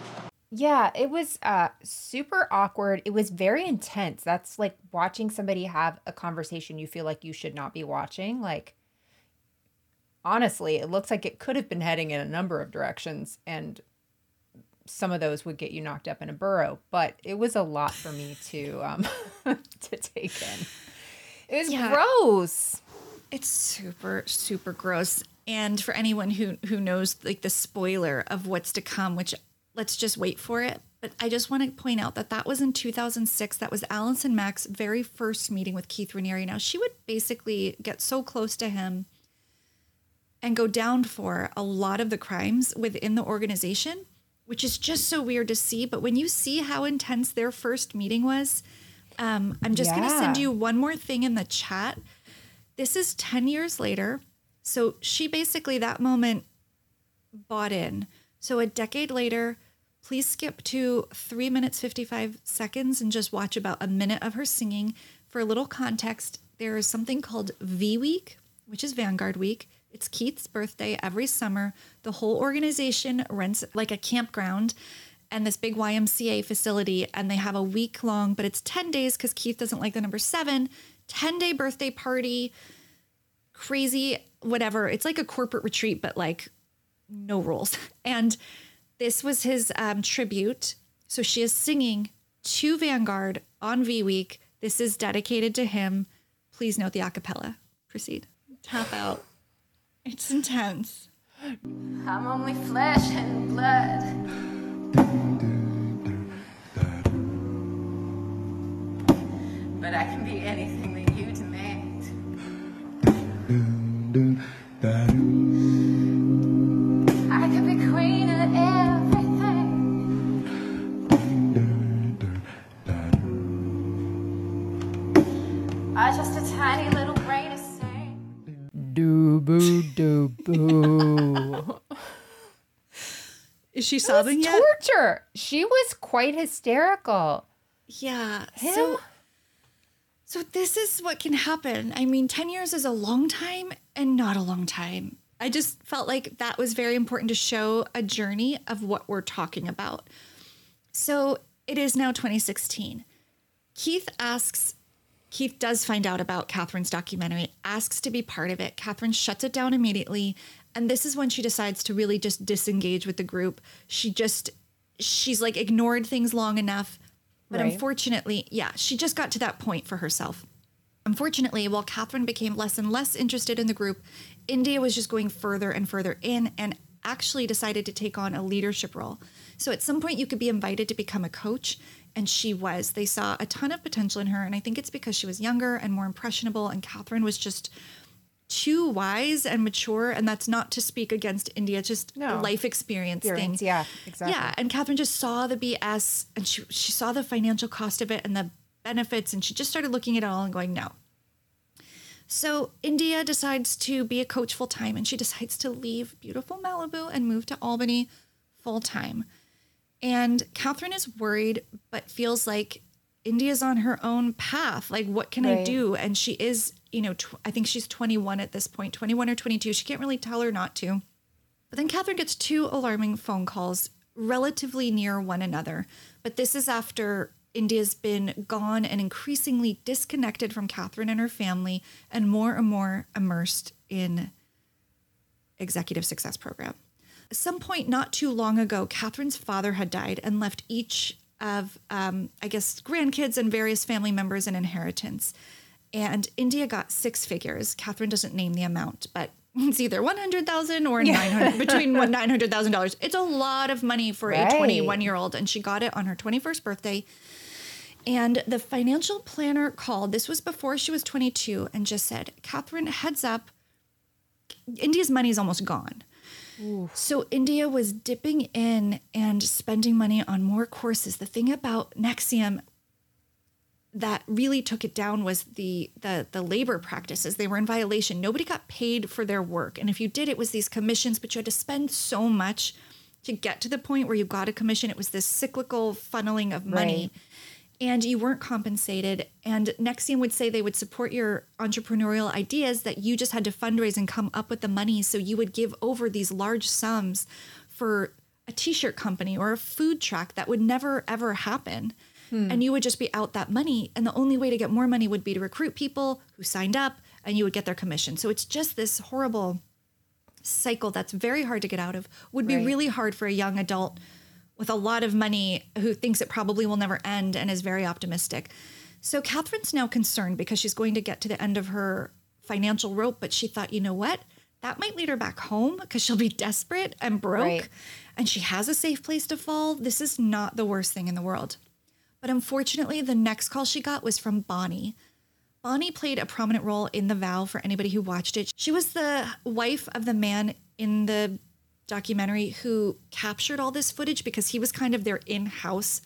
Yeah, it was uh super awkward. It was very intense. That's like watching somebody have a conversation you feel like you should not be watching. Like honestly, it looks like it could have been heading in a number of directions and some of those would get you knocked up in a burrow, but it was a lot for me to um [LAUGHS] to take in. It was Yeah. gross. It's super super gross. And for anyone who who knows like the spoiler of what's to come, which let's just wait for it. But I just want to point out that that was in 2006. That was Allison Mack's very first meeting with Keith Raniere. Now she would basically get so close to him and go down for a lot of the crimes within the organization, which is just so weird to see. But when you see how intense their first meeting was, um, I'm just going to send you one more thing in the chat. This is 10 years later. So she basically, that moment, bought in. So a decade later, please skip to three minutes, 55 seconds and just watch about a minute of her singing. For a little context, there is something called V Week, which is Vanguard Week. It's Keith's birthday every summer. The whole organization rents like a campground and this big YMCA facility, and they have a week long, but it's 10 days because Keith doesn't like the number seven, 10 day birthday party. Crazy whatever. It's like a corporate retreat but like no rules. [LAUGHS] And this was his um, tribute. So she is singing to vanguard on v week. This is dedicated to him. Please note the acapella proceed. Tap out it's intense I'm only flesh and blood. But I can be anything that you demand. I could be queen of everything. I just a tiny little grain of. Doo boo doo boo. is she sobbing yet Torture. She was quite hysterical. Yeah. Him? So so this is what can happen. I mean, 10 years is a long time and not a long time. I just felt like that was very important to show a journey of what we're talking about. So it is now 2016. Keith asks, Keith does find out about Catherine's documentary, asks to be part of it. Catherine shuts it down immediately. And this is when she decides to really just disengage with the group. She just, she's like ignored things long enough. But Right. unfortunately, yeah, she just got to that point for herself. Unfortunately, while Catherine became less and less interested in the group, India was just going further and further in and actually decided to take on a leadership role. So at some point, you could be invited to become a coach, and she was. They saw a ton of potential in her, and I think it's because she was younger and more impressionable, and Catherine was just too wise and mature. And that's not to speak against India, just No. life experience, Experience, thing. yeah, exactly. Yeah, and Catherine just saw the BS and she she saw the financial cost of it and the benefits, and she just started looking at it all and going, no. So India decides to be a coach full time, and she decides to leave beautiful Malibu and move to Albany full time. And Catherine is worried, but feels like India's on her own path. Like, what can I do? And she is, you know, tw- I think she's 21 at this point, 21 or 22. She can't really tell her not to. But then Catherine gets two alarming phone calls relatively near one another. But this is after India's been gone and increasingly disconnected from Catherine and her family and more and more immersed in executive success program. Some point not too long ago, Catherine's father had died and left each of, um, I guess, grandkids and various family members an inheritance. And India got six figures. Catherine doesn't name the amount, but it's either one hundred thousand or nine hundred between nine hundred thousand dollars. It's a lot of money for a twenty one year old, and she got it on her twenty first birthday. And the financial planner called. This was before she was twenty two, and just said, "Catherine, heads up, India's money is almost gone." So India was dipping in and spending money on more courses. The thing about NXIVM that really took it down was the the the labor practices. They were in violation. Nobody got paid for their work. And if you did, it was these commissions, but you had to spend so much to get to the point where you got a commission. It was this cyclical funneling of money. And you weren't compensated. And NXIVM would say they would support your entrepreneurial ideas that you just had to fundraise and come up with the money. So you would give over these large sums for a t-shirt company or a food truck that would never ever happen. Hmm. And you would just be out that money. And the only way to get more money would be to recruit people who signed up and you would get their commission. So it's just this horrible cycle that's very hard to get out of. Would be Right. really hard for a young adult with a lot of money who thinks it probably will never end and is very optimistic. So Catherine's now concerned because she's going to get to the end of her financial rope, but she thought, you know what? That might lead her back home because she'll be desperate and broke Right. and she has a safe place to fall. This is not the worst thing in the world. But unfortunately, the next call she got was from Bonnie. Bonnie played a prominent role in The Vow for anybody who watched it. She was the wife of the man in the documentary who captured all this footage because he was kind of their in-house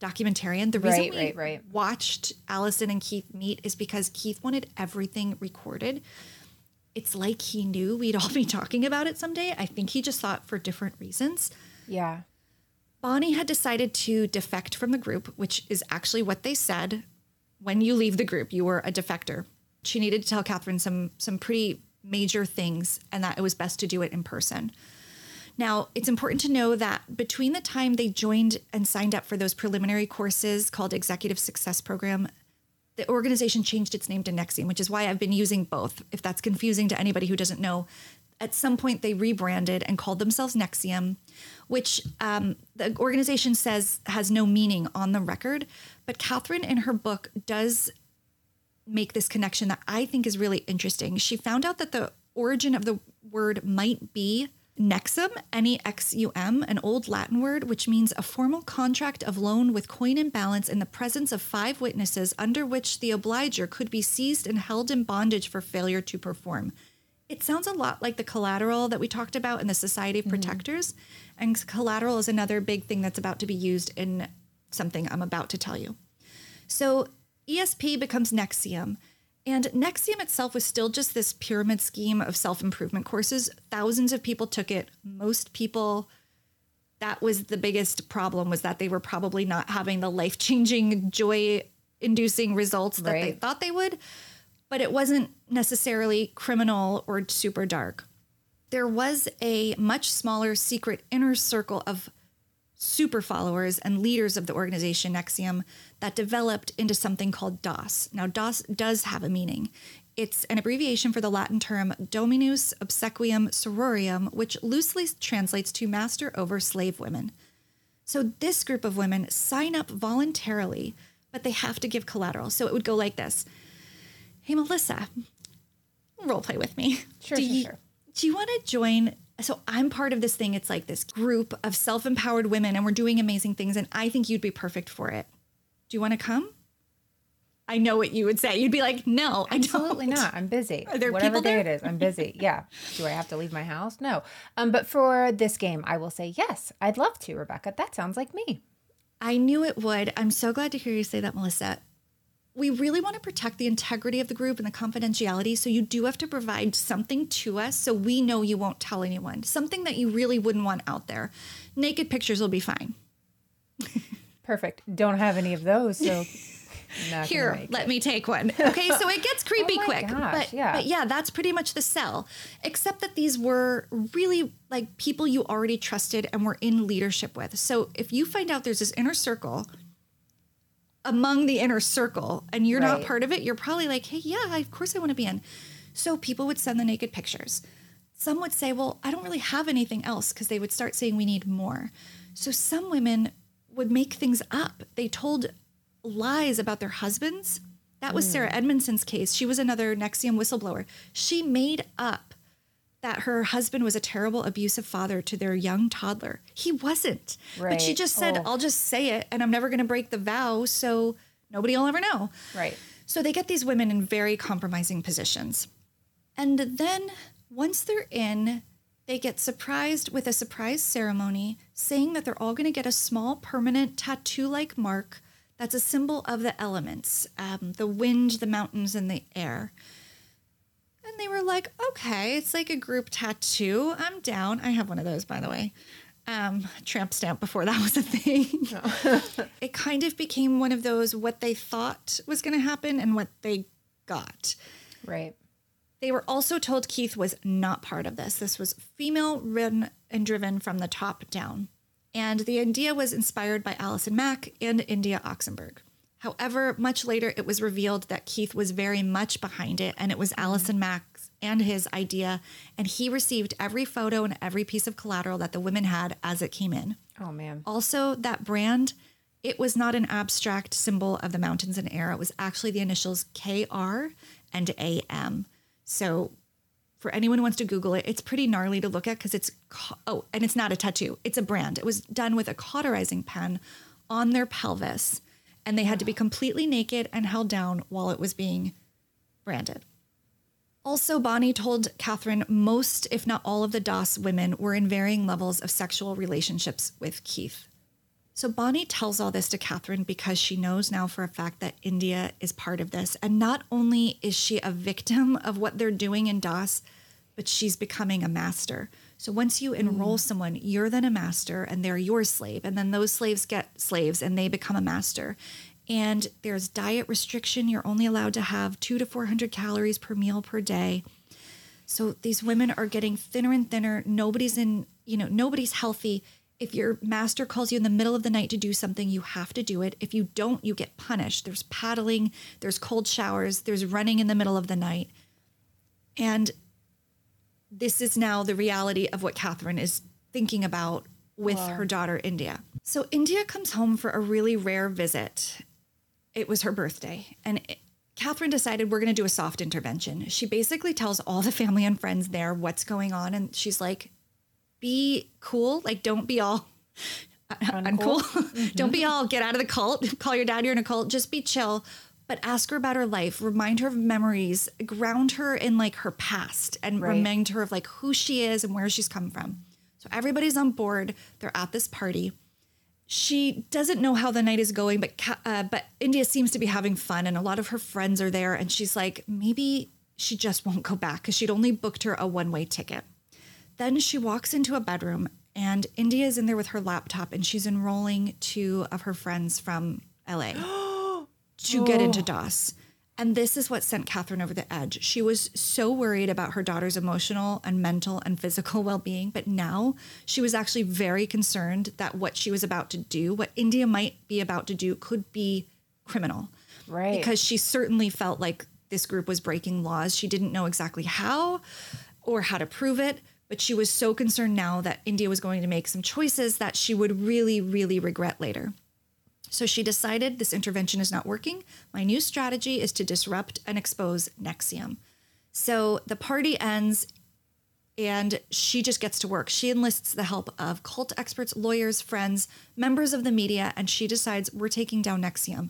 documentarian. The reason Right, we right, right. watched Allison and Keith meet is because Keith wanted everything recorded. It's like he knew we'd all [LAUGHS] be talking about it someday. I think he just thought for different reasons. Yeah. Bonnie had decided to defect from the group, which is actually what they said. When you leave the group, you were a defector. She needed to tell Catherine some some pretty major things, and that it was best to do it in person. Now, it's important to know that between the time they joined and signed up for those preliminary courses called Executive Success Program, the organization changed its name to NXIVM, which is why I've been using both. If that's confusing to anybody who doesn't know, at some point they rebranded and called themselves NXIVM, which um, the organization says has no meaning on the record. But Catherine, in her book, does make this connection that I think is really interesting. She found out that the origin of the word might be nexum, N E X U M, an old Latin word which means a formal contract of loan with coin and balance in the presence of five witnesses under which the obliger could be seized and held in bondage for failure to perform. It sounds a lot like the collateral that we talked about in the Society of mm-hmm. Protectors. And collateral is another big thing that's about to be used in something I'm about to tell you. So ESP becomes NXIVM. And NXIVM itself was still just this pyramid scheme of self improvement courses. Thousands of people took it. Most people, that was the biggest problem, was that they were probably not having the life changing, joy inducing results that they thought they would. But it wasn't necessarily criminal or super dark. There was a much smaller secret inner circle of super followers and leaders of the organization NXIVM that developed into something called DOS. Now, DOS does have a meaning. It's an abbreviation for the Latin term Dominus Obsequium Sororium, which loosely translates to master over slave women. So this group of women sign up voluntarily, but they have to give collateral. So it would go like this Hey, Melissa, role play with me. Sure, do sure, you, sure. Do you want to join? So I'm part of this thing. It's like this group of self empowered women, and we're doing amazing things. And I think you'd be perfect for it. Do you want to come? I know what you would say. You'd be like, no, I Absolutely don't. not. I'm busy. Are there Whatever people day there? it is, I'm busy. [LAUGHS] Yeah. Do I have to leave my house? No. Um, but for this game, I will say yes. I'd love to, Rebecca. That sounds like me. I knew it would. I'm so glad to hear you say that, Melissa. We really want to protect the integrity of the group and the confidentiality. So you do have to provide something to us so we know you won't tell anyone. Something that you really wouldn't want out there. Naked pictures will be fine. [LAUGHS] Perfect. Don't have any of those, so [LAUGHS] not Here, let it. me take one. [LAUGHS] Okay, so it gets creepy Oh my quick. gosh, but yeah. but yeah, that's pretty much the sell. Except that these were really like people you already trusted and were in leadership with. So if you find out there's this inner circle among the inner circle and you're not part of it, you're probably like, hey, yeah, of course I want to be in. So people would send the naked pictures. Some would say, well, I don't really have anything else because they would start saying we need more. So some women would make things up. They told lies about their husbands. That was Sarah mm. Edmondson's case. She was another NXIVM whistleblower. She made up that her husband was a terrible abusive father to their young toddler. He wasn't. But she just said, Oh. I'll just say it and I'm never going to break the vow, so nobody will ever know. Right. So they get these women in very compromising positions. And then once they're in, they get surprised with a surprise ceremony saying that they're all going to get a small permanent tattoo like mark that's a symbol of the elements um, the wind, the mountains, and the air. And they were like, okay, it's like a group tattoo. I'm down. I have one of those, by the way. Um, tramp stamp before that was a thing. [LAUGHS] it kind of became one of those what they thought was going to happen and what they got. Right. They were also told Keith was not part of this. This was female run and driven from the top down. And the idea was inspired by Allison Mack and India Oxenberg. However, much later it was revealed that Keith was very much behind it and it was mm-hmm. Allison Mack's and his idea. And he received every photo and every piece of collateral that the women had as it came in. Oh man. Also, that brand, it was not an abstract symbol of the mountains and air. It was actually the initials KR and AM. So, for anyone who wants to Google it, it's pretty gnarly to look at because it's, oh, and it's not a tattoo, it's a brand. It was done with a cauterizing pen on their pelvis, and they had to be completely naked and held down while it was being branded. Also, Bonnie told Catherine most, if not all, of the DOS women were in varying levels of sexual relationships with Keith. So Bonnie tells all this to Catherine because she knows now for a fact that India is part of this. And not only is she a victim of what they're doing in DOS, but she's becoming a master. So once you enroll mm. someone, you're then a master and they're your slave. And then those slaves get slaves and they become a master. And there's diet restriction. You're only allowed to have two to 400 calories per meal per day. So these women are getting thinner and thinner. Nobody's in, you know, nobody's healthy. If your master calls you in the middle of the night to do something, you have to do it. If you don't, you get punished. There's paddling, there's cold showers, there's running in the middle of the night. And this is now the reality of what Catherine is thinking about with her daughter, India. So India comes home for a really rare visit. It was her birthday. And it- Catherine decided we're going to do a soft intervention. She basically tells all the family and friends there what's going on. And she's like, be cool. Like, don't be all [LAUGHS] uncool. [LAUGHS] don't be mm-hmm. all get out of the cult. [LAUGHS] Call your dad, you're in a cult. Just be chill. But ask her about her life, remind her of memories, ground her in like her past, and Right. remind her of like who she is and where she's come from. So everybody's on board. They're at this party. She doesn't know how the night is going, but uh, but India seems to be having fun, and a lot of her friends are there. And she's like, maybe she just won't go back because she'd only booked her a one way ticket. Then she walks into a bedroom, and India is in there with her laptop, and she's enrolling two of her friends from LA [GASPS] [GASPS] [GASPS] to get into oh. DOS. And this is what sent Catherine over the edge. She was so worried about her daughter's emotional and mental and physical [LAUGHS] well being, but now she was actually very concerned that what she was about to do, what India might be about to do, could be criminal. Right. Because she certainly felt like this group was breaking laws. She didn't know exactly how or how to prove it, But she was so concerned now that India was going to make some choices that she would really, really regret later. So she decided this intervention is not working. My new strategy is to disrupt and expose NXIVM. So the party ends and she just gets to work. She enlists the help of cult experts, lawyers, friends, members of the media, and she decides we're taking down NXIVM.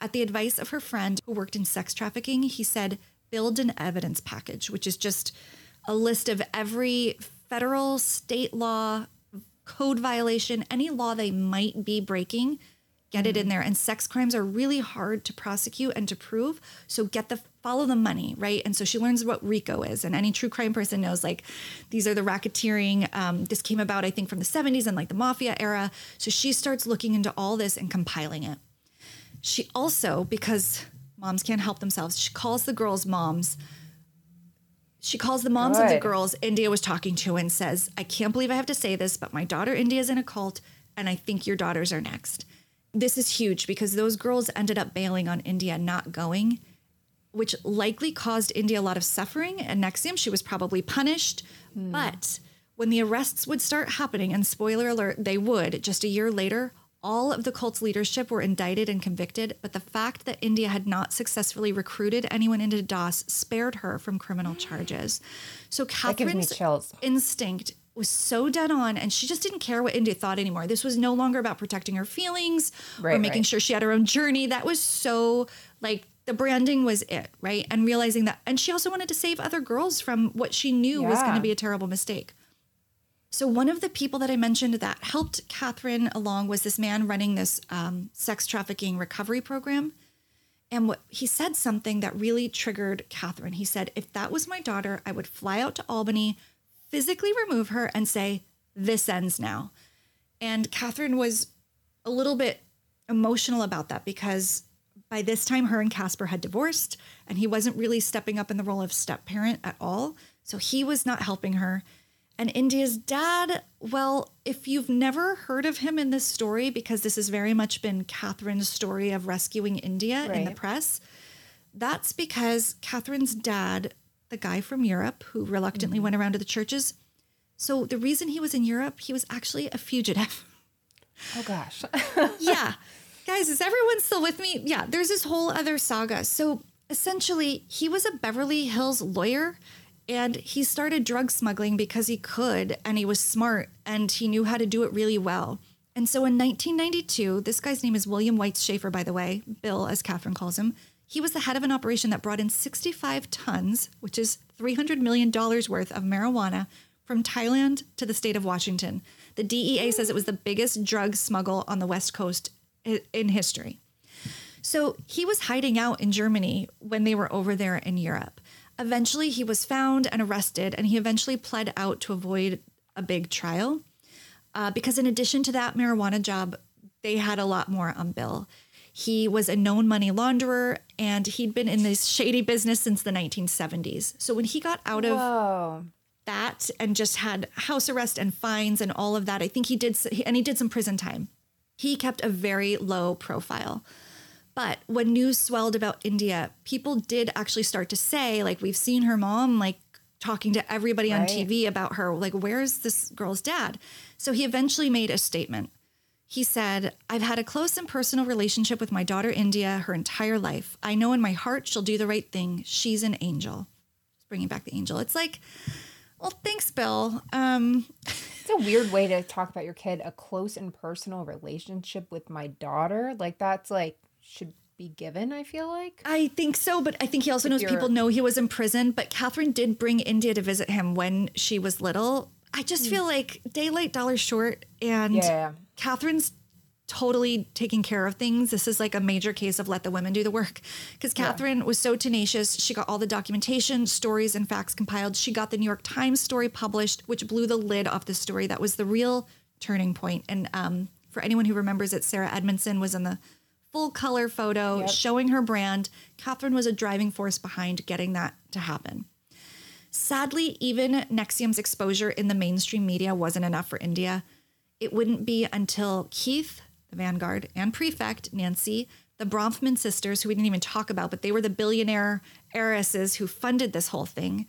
At the advice of her friend who worked in sex trafficking, he said, build an evidence package, which is just a list of every federal, state law, code violation, any law they might be breaking get it in there. And sex crimes are really hard to prosecute and to prove. So get the follow the money right? And so she learns what rico is. And any true crime person knows like these are the racketeering um, this came about i think from the 70s and like the mafia era. So she starts looking into all this and compiling it. She also because moms can't help themselves she calls the girls moms. She calls the moms of the girls india was talking to and says i can't believe i have to say this but my daughter india is in a cult and i think your daughters are next this is huge because those girls ended up bailing on India not going, which likely caused India a lot of suffering. And NXIVM, she was probably punished. But when the arrests would start happening, and spoiler alert, they would just a year later, all of the cult's leadership were indicted and convicted. But the fact that India had not successfully recruited anyone into DOS spared her from criminal charges. So Catherine's instinct was so dead on and she just didn't care what India thought anymore. This was no longer about protecting her feelings or Right, making right. sure she had her own journey. That was so like the branding was it, right? And realizing that and she also wanted to save other girls from what she knew was going to be a terrible mistake. So one of the people that I mentioned that helped Catherine along was this man running this um, sex trafficking recovery program. And what he said something that really triggered Catherine. He said, if that was my daughter, I would fly out to Albany, physically remove her, and say, this ends now. And Catherine was a little bit emotional about that because by this time, her and Casper had divorced, and he wasn't really stepping up in the role of step parent at all. So he was not helping her. And India's dad, well, if you've never heard of him in this story, because this has very much been Catherine's story of rescuing India in the press, that's because Catherine's dad, the guy from Europe who reluctantly mm-hmm. went around to the churches, so the reason he was in Europe, he was actually a fugitive. [LAUGHS] Oh gosh. [LAUGHS] yeah. Guys, is everyone still with me? Yeah, there's this whole other saga. So essentially, he was a Beverly Hills lawyer and he started drug smuggling because he could and he was smart and he knew how to do it really well. And so in 1992, this guy's name is William White Schaefer, by the way, Bill, as Catherine calls him. He was the head of an operation that brought in 65 tons, which is $300 million worth of marijuana from Thailand to the state of Washington. The DEA says it was the biggest drug smuggle on the West Coast in history. So he was hiding out in Germany when they were over there in Europe. Eventually, he was found and arrested, and he eventually pled out to avoid a big trial. Uh, because, in addition to that marijuana job, they had a lot more on Bill. He was a known money launderer, and he'd been in this shady business since the 1970s. So, when he got out of Whoa. that and just had house arrest and fines and all of that. I think he did, and he did some prison time. He kept a very low profile. But when news swelled about India, people did actually start to say, like, we've seen her mom, like, talking to everybody on TV about her, like, where's this girl's dad? So he eventually made a statement. He said, I've had a close and personal relationship with my daughter, India, her entire life. I know in my heart she'll do the right thing. She's an angel. Just bringing back the angel. It's like, well, thanks, Bill. Um, It's a weird way to talk about your kid. A close and personal relationship with my daughter. Like that's like should be given, I feel like. I think so, but I think he also knows you're- people know he was in prison. But Catherine did bring India to visit him when she was little. I just feel like daylight dollar short, and Yeah. Catherine's totally taking care of things. This is like a major case of let the women do the work. Because Catherine was so tenacious. She got all the documentation, stories, and facts compiled. She got the New York Times story published, which blew the lid off the story. That was the real turning point. And um, for anyone who remembers it, Sarah Edmondson was in the full color photo showing her brand. Catherine was a driving force behind getting that to happen. Sadly, even NXIVM's exposure in the mainstream media wasn't enough for India. It wouldn't be until Keith, the Vanguard, and Prefect, Nancy, the Bronfman sisters, who we didn't even talk about, but they were the billionaire heiresses who funded this whole thing.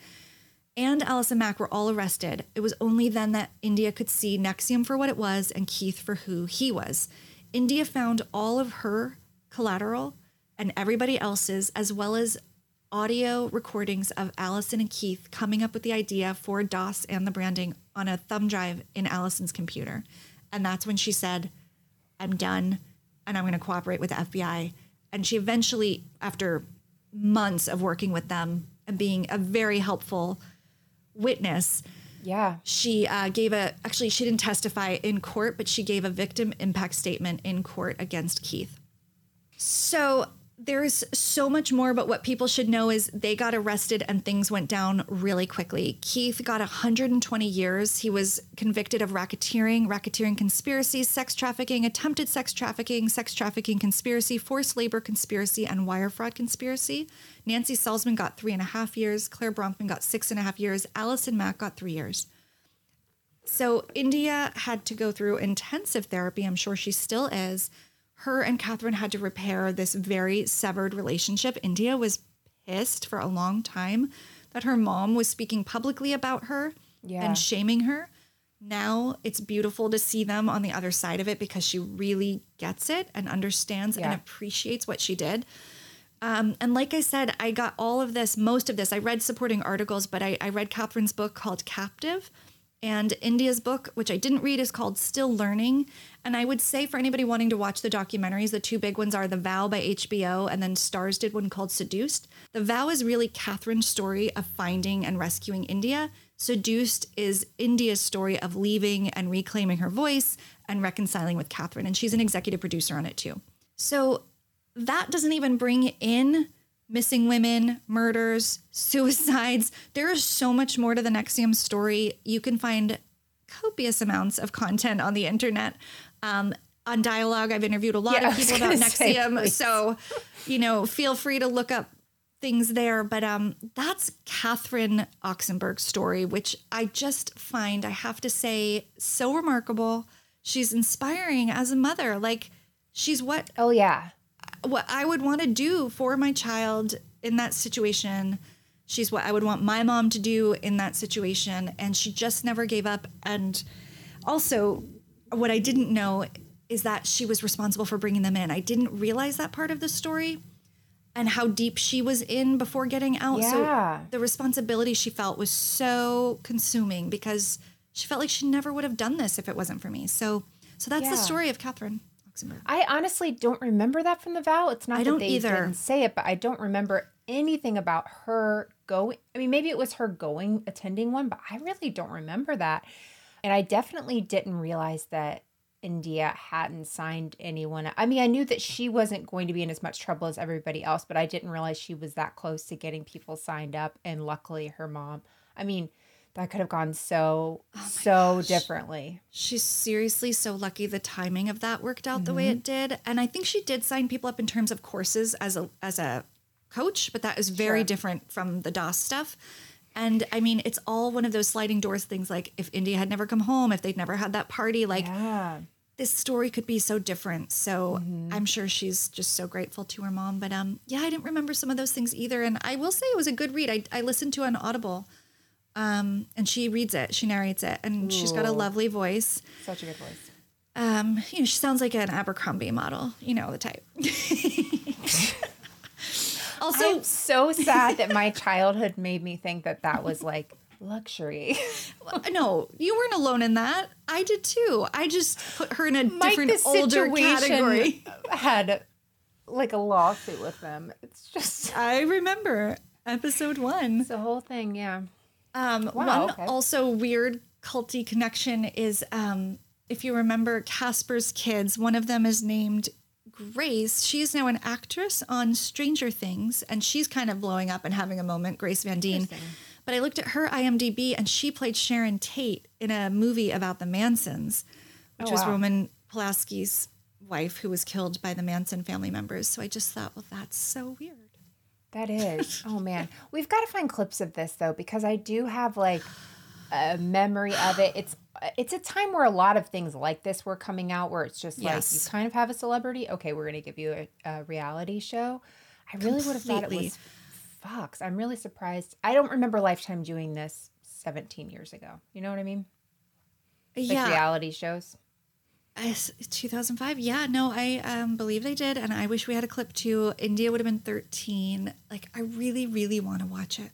and Allison Mack were all arrested. It was only then that India could see NXIVM for what it was and Keith for who he was. India found all of her collateral and everybody else's, as well as audio recordings of Allison and Keith coming up with the idea for DOS and the branding on a thumb drive in Allison's computer. And that's when she said, I'm done and I'm going to cooperate with the FBI. And she eventually, after months of working with them and being a very helpful witness, Yeah. she uh, gave a actually she didn't testify in court but she gave a victim impact statement in court against keith so there's so much more but what people should know is they got arrested and things went down really quickly. Keith got 120 years. He was convicted of racketeering racketeering conspiracy sex trafficking attempted sex trafficking sex trafficking conspiracy forced labor conspiracy and wire fraud conspiracy. Nancy salzman got three and a half years. Clare Bronfman got six and a half years. Allison mack got three years. So India had to go through intensive therapy. I'm sure she still is. Her and Catherine had to repair this very severed relationship. India was pissed for a long time that her mom was speaking publicly about her Yeah. and shaming her. Now it's beautiful to see them on the other side of it because she really gets it and understands and appreciates what she did. Um, and like I said, I got all of this, most of this. I read supporting articles, but I, I read Catherine's book called Captive. And India's book, which I didn't read, is called Still Learning. And I would say for anybody wanting to watch the documentaries, the two big ones are The Vow by HBO, and then Starz did one called Seduced. The Vow is really Catherine's story of finding and rescuing India. Seduced is India's story of leaving and reclaiming her voice and reconciling with Catherine. And she's an executive producer on it too. So that doesn't even bring in missing women, murders, suicides. There is so much more to the NXIVM story. You can find copious amounts of content on the internet. Um, on dialogue, I've interviewed a lot Yeah, of people about gonna say, NXIVM. so, you know, feel free to look up things there. But um, that's Catherine Oxenberg's story, which I just find, I have to say, so remarkable. She's inspiring as a mother. Like, she's what Oh yeah. What I would want to do for my child in that situation. She's what I would want my mom to do in that situation. And she just never gave up. And also, what I didn't know is that she was responsible for bringing them in. I didn't realize that part of the story and how deep she was in before getting out. Yeah. So the responsibility she felt was so consuming because she felt like she never would have done this if it wasn't for me. So, so that's the story of Catherine Oxenberg. I honestly don't remember that from the vow. It's not I that don't they either. didn't say it, but I don't remember anything about her going. I mean, maybe it was her going attending one, but I really don't remember that. And I definitely didn't realize that India hadn't signed anyone. I mean, I knew that she wasn't going to be in as much trouble as everybody else, but I didn't realize she was that close to getting people signed up. And luckily, her mom. I mean, that could have gone so so differently. She's seriously so lucky the timing of that worked out the way it did. And I think she did sign people up in terms of courses as a as a coach, but that is very different from the DOS stuff. And I mean, it's all one of those sliding doors things like if India had never come home, if they'd never had that party, like Yeah. this story could be so different. So Mm-hmm. I'm sure she's just so grateful to her mom. But um yeah, I didn't remember some of those things either. And I will say it was a good read. I, I listened to on Audible. Um, and she reads it, she narrates it, and she's got a lovely voice. Such a good voice. Um, you know, she sounds like an Abercrombie model, you know, the type. [LAUGHS] also, I'm so sad that my childhood made me think that that was like luxury. [LAUGHS] no, you weren't alone in that. I did too. I just put her in a Mike, different older category. had like a lawsuit with them. It's just I remember episode one. the whole thing. Yeah. Um, Wow, one okay. also weird culty connection is um, if you remember Casper's kids, one of them is named Grace. She is now an actress on Stranger Things, and she's kind of blowing up and having a moment. Grace Van Dien. But I looked at her IMDb, and she played Sharon Tate in a movie about the Mansons, which Oh, was wow. Roman Polanski's wife, who was killed by the Manson family members. So I just thought, well, that's so weird. That is. [LAUGHS] Oh man. We've got to find clips of this though because I do have like a memory of it. It's it's a time where a lot of things like this were coming out where it's just like you kind of have a celebrity. Okay, we're going to give you a, a reality show. I really would have thought it was Fox. I'm really surprised. I don't remember Lifetime doing this 17 years ago. You know what I mean? Like yeah. reality shows. I s 2005. Yeah, no, I um, believe they did. And I wish we had a clip too. India would have been 13. Like, I really, really want to watch it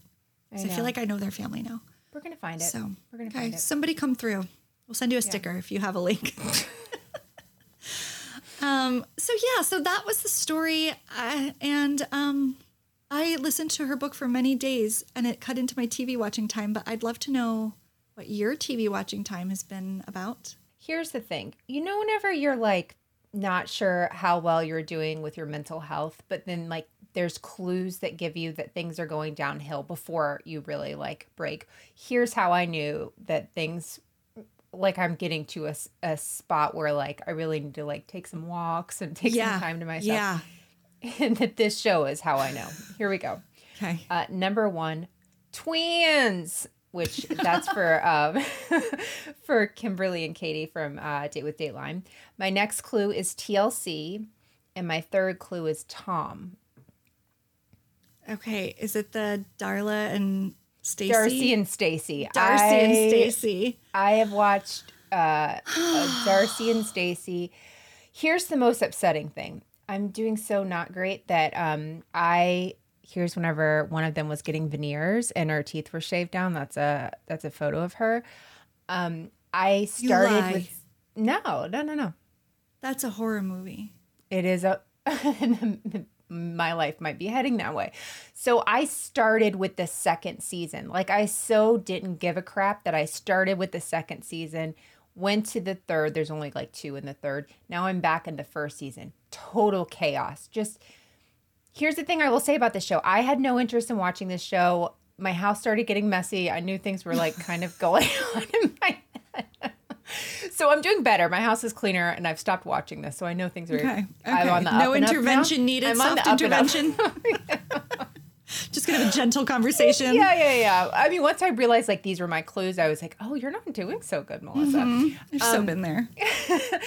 I, know. feel like I know their family now. We're gonna find it. So, we're gonna okay, find it. somebody come through. We'll send you a sticker if you have a link. [LAUGHS] um, so yeah, so that was the story, uh, and um, I listened to her book for many days, and it cut into my TV watching time. But I'd love to know what your TV watching time has been about. Here's the thing. You know, whenever you're like not sure how well you're doing with your mental health, but then like there's clues that give you that things are going downhill before you really like break. Here's how I knew that things like I'm getting to a, a spot where like I really need to like take some walks and [LAUGHS] take some time to myself. And that this show is how I know. Here we go. Okay. Uh, number one, twins, which that's for [LAUGHS] um, [LAUGHS] for Kimberly and Katie from uh, Date with Dateline. My next clue is TLC, and my third clue is Tom. Okay. Is it the Darla and Stacy? Darcy and Stacy. Darcy and I- Stacy. I have watched uh, uh, [GASPS] Darcy and Stacy. Here's the most upsetting thing. I'm doing so not great that um, I here's whenever one of them was getting veneers and her teeth were shaved down. That's a that's a photo of her. Um, I started with no, no, no, no. That's a horror movie. It is a [LAUGHS] my life might be heading that way. So I started with the second season. Like I so didn't give a crap that I started with the second season, went to the third. There's only like two in the third. Now I'm back in the first season. Total chaos. Just here's the thing I will say about this show. I had no interest in watching this show. My house started getting messy. I knew things were like kind of going [LAUGHS] on in my head. So I'm doing better. My house is cleaner, and I've stopped watching this, so I know things are. Okay. I'm okay. on the no up and up now. intervention needed. I'm on the Soft up and up. intervention. [LAUGHS] [LAUGHS] Just gonna have a gentle conversation. Yeah, yeah, yeah. I mean, once I realized like these were my clues, I was like, "Oh, you're not doing so good, Melissa." I've so been there. [LAUGHS]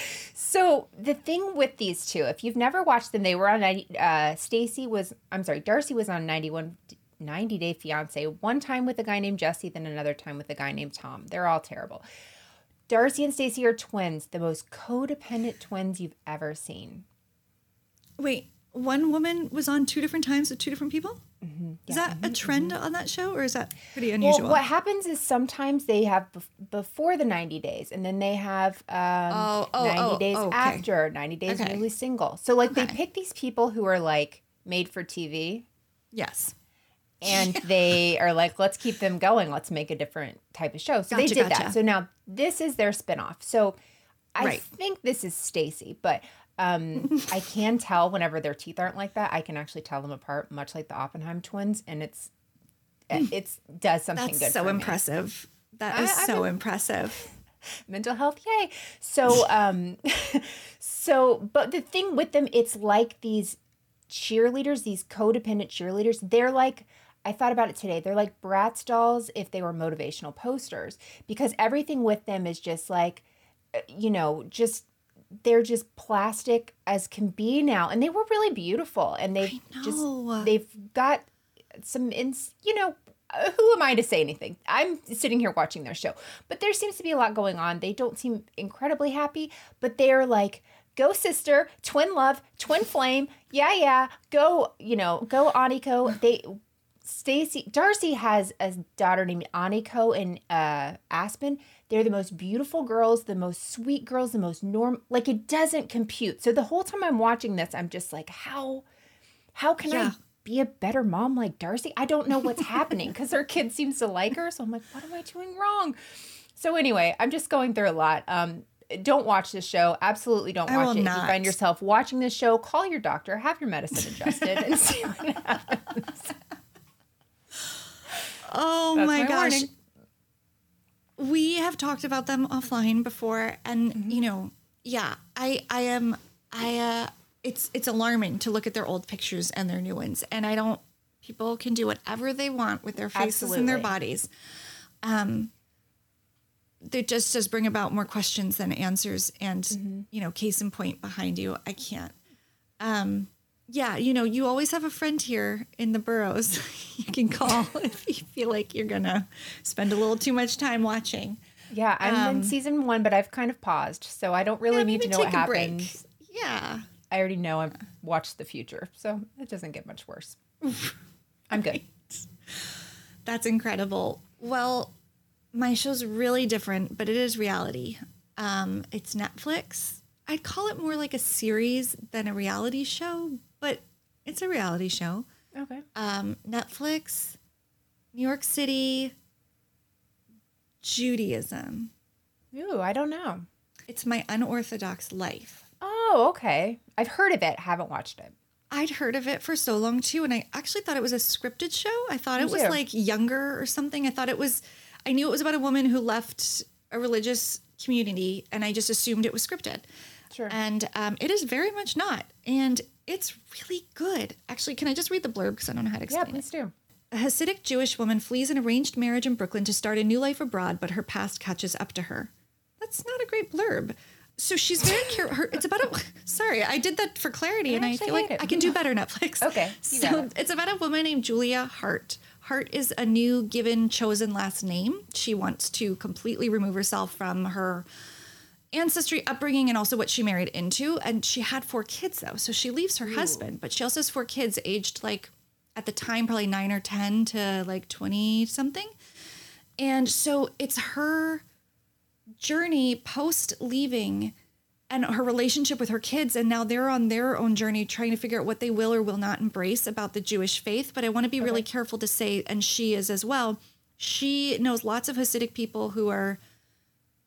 So the thing with these two, if you've never watched them, they were on 90, uh Stacy was I'm sorry, Darcy was on 91 90 Day Fiance, one time with a guy named Jesse, then another time with a guy named Tom. They're all terrible. Darcy and Stacy are twins, the most codependent twins you've ever seen. Wait, one woman was on two different times with two different people. Mm-hmm. Is that a mm-hmm, trend mm-hmm. on that show, or is that pretty unusual? Well, what happens is sometimes they have bef- before the 90 days, and then they have um, Oh, oh, 90 oh, days okay. after, 90 days Okay. newly single. So, like, they pick these people who are like made for TV, yes. and [LAUGHS] they are like, let's keep them going. Let's make a different type of show. So they did gotcha. that. So now this is their spinoff. So I Right. think this is Stacy, but um, I can tell whenever their teeth aren't like that. I can actually tell them apart, much like the Oppenheim twins, and it's it's does something That's good. so for me. impressive. That I- I've so been- impressive. [LAUGHS] mental health yay so um [LAUGHS] so but the thing with them it's like these cheerleaders these codependent cheerleaders they're like i thought about it today they're like bratz dolls if they were motivational posters because everything with them is just like uh, you know just they're just plastic as can be now and they were really beautiful and they've just they've got some ins you know who am I to say anything? I'm sitting here watching their show, but there seems to be a lot going on. They don't seem incredibly happy, but they're like, go sister, twin love, twin flame. Yeah, yeah. Go, you know, go Aniko. They, Stacy, Darcy has a daughter named Aniko and uh, Aspen. They're the most beautiful girls, the most sweet girls, the most norm. Like it doesn't compute. So the whole time I'm watching this, I'm just like, how, how can Yeah. I be a better mom like Darcy? I don't know what's happening because her kid seems to like her. So I'm like, what am I doing wrong? So anyway, I'm just going through a lot. Um, don't watch this show. Absolutely don't watch it. If you find yourself watching this show, call your doctor, have your medicine adjusted, and [LAUGHS] see what happens. Oh That's my, my gosh. warning. We have talked about them offline before and Mm-hmm. you know, yeah, I I am I uh it's it's alarming to look at their old pictures and their new ones and I don't people can do whatever they want with their faces and their bodies. Um it just does bring about more questions than answers and Mm-hmm. you know, case in point behind you. I can't. Um yeah, you know, you always have a friend here in the burrows [LAUGHS] you can call [LAUGHS] if you feel like you're gonna spend a little too much time watching. Yeah, I'm in season one, but I've kind of paused, so I don't really Yeah, need to know what a break. happens. Yeah. I already know I've watched the future, so it doesn't get much worse. [LAUGHS] I'm good. That's incredible. Well, my show's really different, but it is reality. Um, it's Netflix. I'd call it more like a series than a reality show, but it's a reality show. Okay. Um, Netflix, New York City, Judaism. Ooh, I don't know. It's my unorthodox life. Oh, okay. I've heard of it, haven't watched it. I'd heard of it for so long too, and I actually thought it was a scripted show. I thought Me it was too. like younger or something. I thought it was, I knew it was about a woman who left a religious community, and I just assumed it was scripted. Sure. And um, it is very much not, and it's really good. Actually, can I just read the blurb because I don't know how to Yeah, explain it. please do. A Hasidic Jewish woman flees an arranged marriage in Brooklyn to start a new life abroad, but her past catches up to her. That's not a great blurb. So she's very careful. It's about a. [LAUGHS] Sorry, I did that for clarity, I and I feel like it. I can do [LAUGHS] better. Netflix. Okay, So it. it's about a woman named Julia Haart. Haart is a new given chosen last name. She wants to completely remove herself from her ancestry, upbringing, and also what she married into. And she had four kids though, so she leaves her husband, but she also has four kids, aged like at the time probably nine or ten to like twenty something. And so it's her journey post leaving and her relationship with her kids and now they're on their own journey trying to figure out what they will or will not embrace about the Jewish faith but I want to be really careful to say and she is as well she knows lots of Hasidic people who are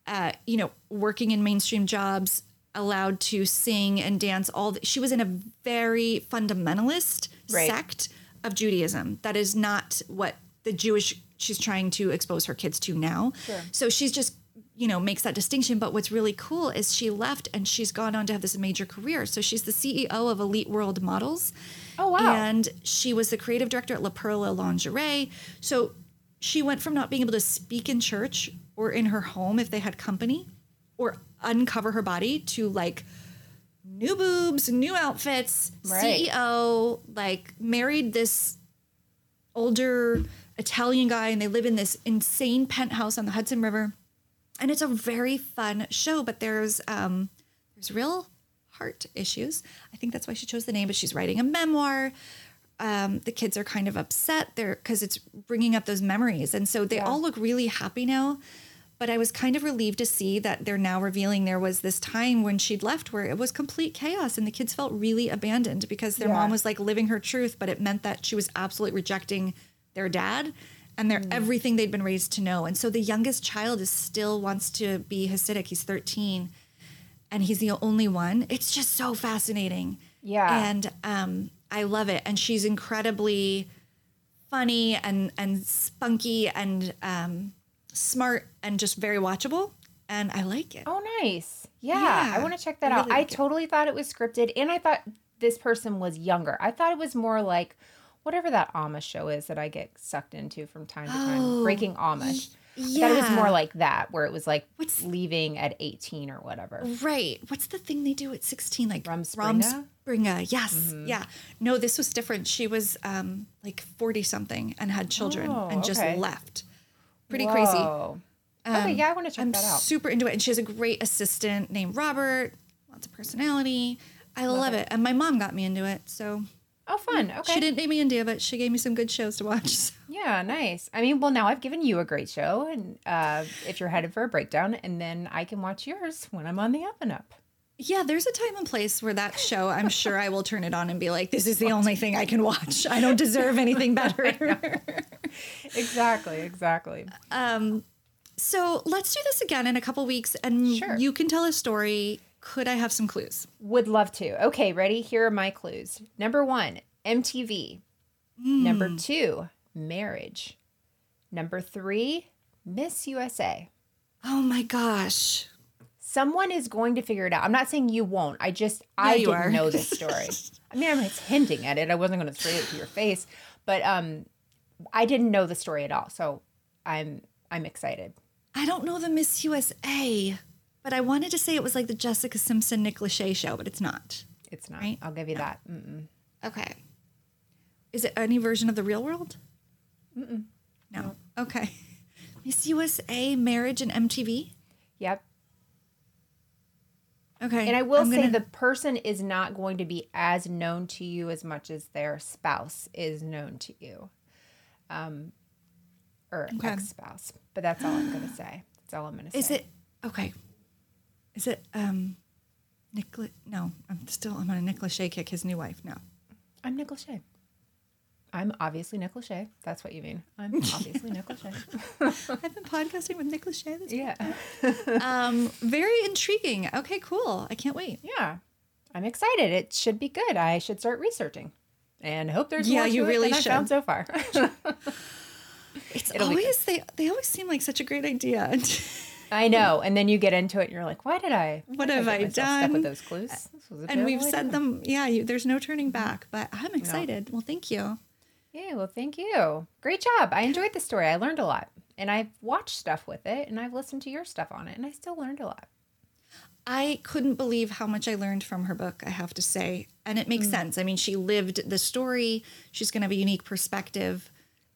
uh, you know working in mainstream jobs allowed to sing and dance all the, she was in a very fundamentalist Right. sect of Judaism. That is not what the Jewish she's trying to expose her kids to now. So she's just you know makes that distinction. But what's really cool is she left and she's gone on to have this major career. So she's the ceo of elite world models. Oh, wow. and she was the creative director at la perla lingerie. So she went from not being able to speak in church or in her home if they had company or uncover her body to like new boobs new outfits Right. ceo like married this older Italian guy, and they live in this insane penthouse on the Hudson River. And it's a very fun show, but there's um, there's real heart issues. I think that's why she chose the name. But she's writing a memoir. Um, the kids are kind of upset there because it's bringing up those memories, and so they all look really happy now. But I was kind of relieved to see that they're now revealing there was this time when she'd left where it was complete chaos and the kids felt really abandoned because their Yeah. mom was like living her truth, but it meant that she was absolutely rejecting their dad and their everything they'd been raised to know. And so the youngest child is still wants to be Hasidic. He's 13 and he's the only one. It's just so fascinating. Yeah. And um, I love it. And she's incredibly funny and and spunky and um, smart and just very watchable. And I like it. Oh, nice. Yeah, Yeah, I want to check that I out. really I like it. totally thought it was scripted, and I thought this person was younger. I thought it was more like whatever that Amish show is that I get sucked into from time to time, Breaking Amish. Thought it was more Oh, like that, where it was like What's- leaving at 18 or whatever. Right. What's the thing they do at 16? Like Rumspringa? Rumspringa. Yes. Yeah. No, this was different. She was um, like 40 something and had children Oh, and just okay. left. Pretty crazy. Whoa. okay, yeah, I want to check I'm that out. super into it. And she has a great assistant named Robert, lots of personality. I love, it. And my mom got me into it. So oh, fun. Okay. she didn't name me India, but she gave me some good shows to watch. [LAUGHS] So. Yeah, nice. I mean, well, now I've given you a great show, and uh, if you're headed for a breakdown, and then I can watch yours when I'm on the up and up. Yeah, there's a time and place where that show, I'm [LAUGHS] sure I will turn it on and be like, this is the only thing I can watch. I don't deserve anything [LAUGHS] better. Exactly, exactly. Um, So let's do this again in a couple weeks and Sure. you can tell a story. Could I have some clues? Would love to. Okay, ready? Here are my clues. Number one, MTV. Number two, marriage. Number three, Miss USA. Oh my gosh. Someone is going to figure it out. I'm not saying you won't. I just I you didn't are. know [LAUGHS] this story. I mean, I'm hinting at it. I wasn't going to say it to your face, but um, I didn't know the story at all. So I'm I'm excited. I don't know the Miss USA, but I wanted to say it was like the Jessica Simpson Nick Lachey show, but it's not. It's not. Right? I'll give you that. Mm-mm. Okay. Is it any version of the real world? Mm-mm. No. Okay. [LAUGHS] Miss USA, Marriage, and MTV. Yep. Okay. And I will I'm say gonna- the person is not going to be as known to you as much as their spouse is known to you. Um or Okay. ex-spouse. But that's all I'm going to say. That's all I'm going to say. Is it okay? Is it um, Nicholas? No, I'm still I'm on a Nick Lachey kick. His new wife. No. I'm Nick Lachey. I'm obviously Nick Lachey. That's what you mean. I'm [LAUGHS] obviously Nick Lachey. [LAUGHS] I've been podcasting with Nick Lachey. This Yeah. [LAUGHS] um, very intriguing. Okay, cool. I can't wait. Yeah. I'm excited. It should be good. I should start researching. And hope there's Yeah, more you really than I found so far. It's It'll always they they always seem like such a great idea. I know. And then you get into it and you're like, why did I What have I myself with done? those clues? This was a and we've said them. Yeah, you, there's no turning back. But I'm excited. Well, thank you. Yeah, well, thank you. Great job. I enjoyed the story. I learned a lot. And I've watched stuff with it and I've listened to your stuff on it and I still learned a lot. I couldn't believe how much I learned from her book, I have to say. And it makes sense. I mean, she lived the story, she's going to have a unique perspective.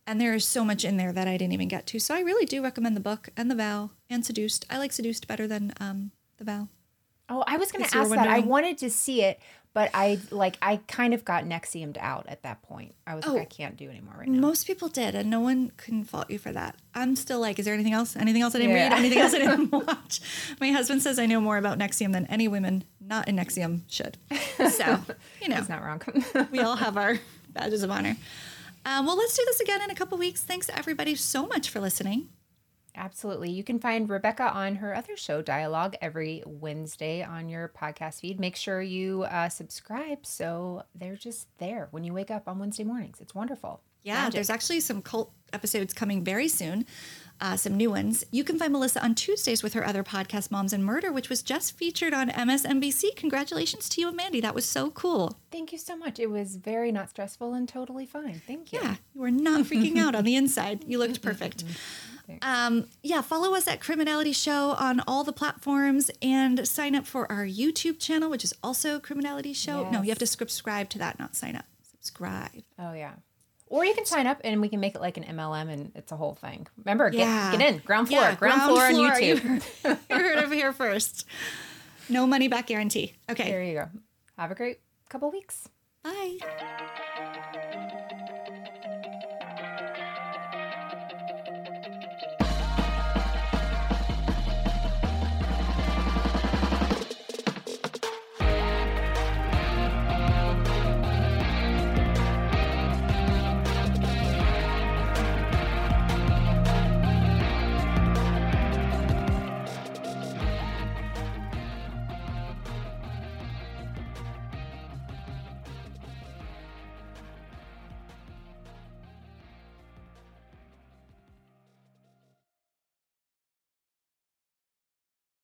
And there is so much in there that I didn't even get to. So I really do recommend the book and The Vow and Seduced. I like Seduced better than um, The Vow. Oh, I was going to ask that. I wanted to see it, but I like I kind of got Nexiumed out at that point. I was Oh. like, I can't do anymore right now. Most people did, and no one can fault you for that. I'm still like, is there anything else? Anything else I didn't Yeah. read? Anything else I didn't [LAUGHS] watch? My husband says I know more about NXIVM than any women not in NXIVM should. So, [LAUGHS] you know, He's not wrong. [LAUGHS] we all have our badges of honor. Um, well, let's do this again in a couple weeks. Thanks everybody so much for listening. Absolutely. You can find Rebecca on her other show, Dialogue, every Wednesday on your podcast feed. Make sure you uh, subscribe so they're just there when you wake up on Wednesday mornings. It's wonderful. Yeah, Magic. there's actually some cult episodes coming very soon, uh, some new ones. You can find Melissa on Tuesdays with her other podcast, Moms and Murder, which was just featured on MSNBC. Congratulations to you and Mandy. That was so cool. Thank you so much. It was very not stressful and totally fine. Thank you. Yeah, you were not freaking out on the inside. You looked [LAUGHS] perfect. Um, yeah, follow us at Criminality Show on all the platforms and sign up for our YouTube channel, which is also Criminality Show. No, you have to subscribe to that, not sign up. Subscribe. Oh, yeah. Or you can sign up and we can make it like an MLM and it's a whole thing. Remember, get, Yeah. get in. Ground floor. Yeah, ground, floor on floor. YouTube. You heard of here first. No money back guarantee. Okay. there you go. Have a great couple weeks. Bye.